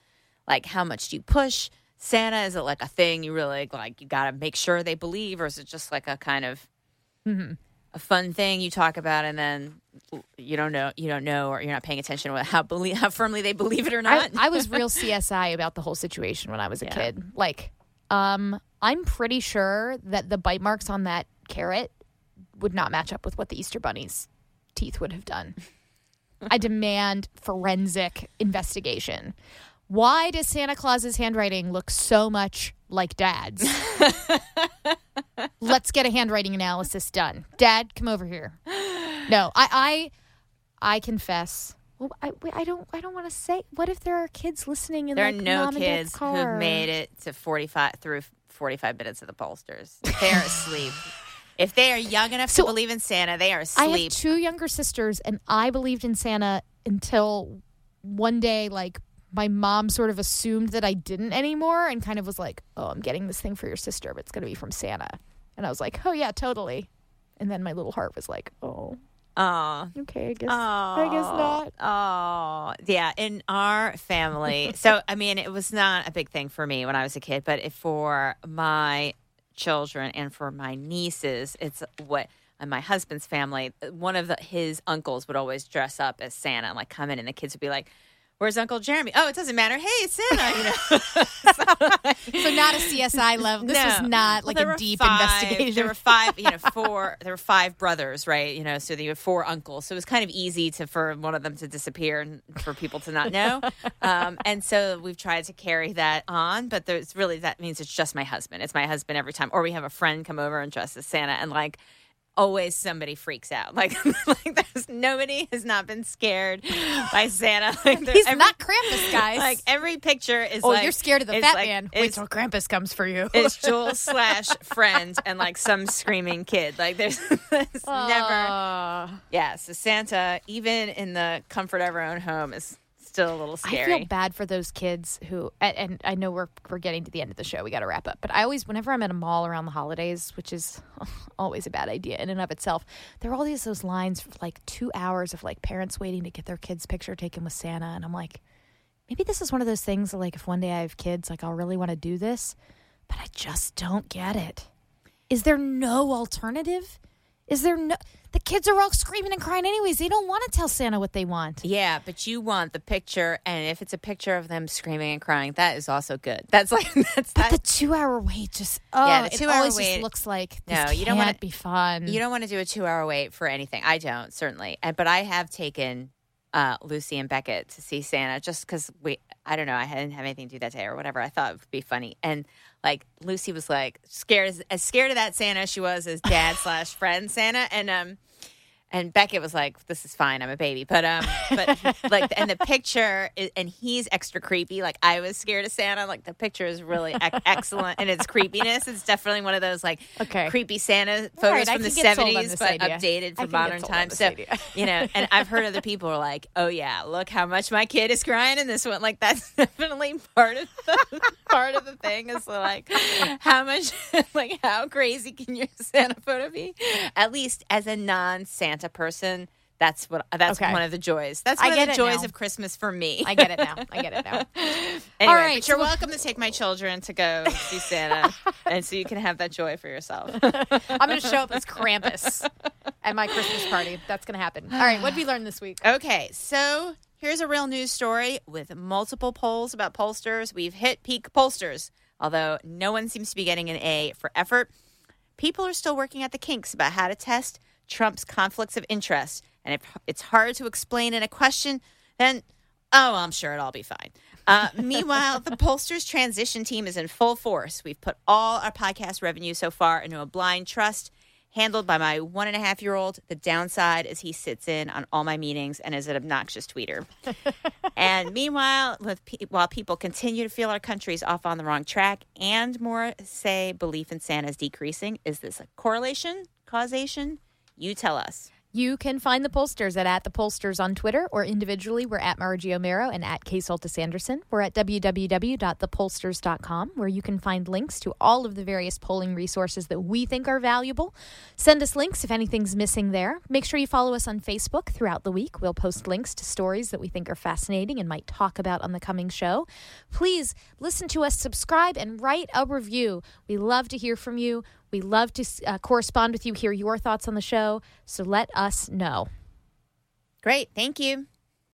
Like, how much do you push Santa? Is it like a thing you really like? You got to make sure they believe, or is it just like a kind of a fun thing you talk about, and then you don't know, you don't know, or you're not paying attention to how how firmly they believe it or I, not? I was real CSI about the whole situation when I was a Yeah. kid. Like, um, I'm pretty sure that the bite marks on that carrot would not match up with what the Easter Bunny's teeth would have done. I demand forensic investigation. Why does Santa Claus's handwriting look so much like Dad's? Let's get a handwriting analysis done. Dad, come over here. No, I, I, I confess. Well, I, I don't. I don't want to say. What if there are kids listening in there are no mom kids who've made it to 45 through 45 minutes of the pollsters. They're asleep. If they are young enough So, to believe in Santa, they are I have two younger sisters, and I believed in Santa until one day, like my mom sort of assumed that I didn't anymore, and kind of was like, "Oh, I'm getting this thing for your sister, but it's going to be from Santa." And I was like, "Oh yeah, totally." And then my little heart was like, "Oh, Aw. okay, I guess, I guess not." Oh, yeah. In our family, so I mean, it was not a big thing for me when I was a kid, but if for my children and for my nieces, it's what. And my husband's family, one of the, his uncles would always dress up as Santa and like come in, and the kids would be like, "Where's Uncle Jeremy?" Oh, it doesn't matter. Hey, it's Santa. You know. So not a CSI level. This was not like there a deep five- investigation. There were five, you know, four. there were five brothers, right? You know, so they have four uncles. So it was kind of easy to for one of them to disappear and for people to not know. um, and so we've tried to carry that on, but there's really that means it's just my husband. It's my husband every time, or we have a friend come over and dress as Santa, and like. Always somebody freaks out. Like, like there's nobody has not been scared by Santa. Like He's every- not Krampus, guys. Like every picture is oh, like you're scared of the fat like- man. Wait till Krampus comes for you. it's Jules slash friend and like some screaming kid. Like there's, there's never. Yeah, so Santa, even in the comfort of our own home, is still a little I feel bad for those kids who, and, and I know we're we're getting to the end of the show. We got to wrap up. But I always, whenever I'm at a mall around the holidays, which is always a bad idea in and of itself, there are all these those lines for like two hours of like parents waiting to get their kids' picture taken with Santa, and I'm like, maybe this is one of those things. Like if one day I have kids, like I'll really want to do this, but I just don't get it. Is there no alternative? Is there no? The kids are all screaming and crying anyways. They don't want to tell Santa what they want. Yeah, but you want the picture, and if it's a picture of them screaming and crying, that is also good. That's like that's But that. the two hour wait just oh Yeah, the two-hour wait- just looks like this No, you don't wanna- be fun. You don't want to do a two-hour wait for anything. I don't certainly, and but I have taken uh, Lucy and Beckett to see Santa just because we. I don't know. I didn't have anything to do that day or whatever. I thought it would be funny, and like Lucy was like scared as, as scared of that Santa as she was as dad slash friend Santa, and um. And Beckett was like, "This is fine. I'm a baby." But um, but like, and the picture, is, and he's extra creepy. Like I was scared of Santa. Like the picture is really excellent and its creepiness. It's definitely one of those like Okay. creepy Santa photos right, from the can get sold on '70s, but idea. updated for modern times. So idea. you know, and I've heard other people are like, "Oh yeah, look how much my kid is crying in this one." Like that's definitely part of the part of the thing is like how much, like how crazy can your Santa photo be? At least as a non-Santa person. That's what. That's Okay. one of the joys. That's I one of get the joys now. of Christmas for me. I get it now. I get it now. Anyway, right, but you're welcome to take my children to go see Santa, and so you can have that joy for yourself. I'm going to show up as Krampus at my Christmas party. That's going to happen. All right, what did we learn this week? Okay, so here's a real news story with multiple polls about pollsters. We've hit peak pollsters, although no one seems to be getting an A for effort. People are still working at the kinks about how to test Trump's conflicts of interest. And if it's hard to explain in a question, then, oh, I'm sure it'll all be fine. Uh, meanwhile, the pollsters transition team is in full force. We've put all our podcast revenue so far into a blind trust handled by my one and a half year old. The downside is he sits in on all my meetings and is an obnoxious tweeter. and meanwhile, with pe- while people continue to feel our country's off on the wrong track and more say belief in Santa is decreasing, is this a correlation, causation? You tell us. You can find the pollsters at, at the pollsters on Twitter or individually. We're at Margie Omero and at Kay Soltis Anderson. We're at www.thepollsters.com where you can find links to all of the various polling resources that we think are valuable. Send us links if anything's missing there. Make sure you follow us on Facebook throughout the week. We'll post links to stories that we think are fascinating and might talk about on the coming show. Please listen to us, subscribe, and write a review. We love to hear from you. We love to uh, correspond with you, hear your thoughts on the show. So let us know. Great. Thank you.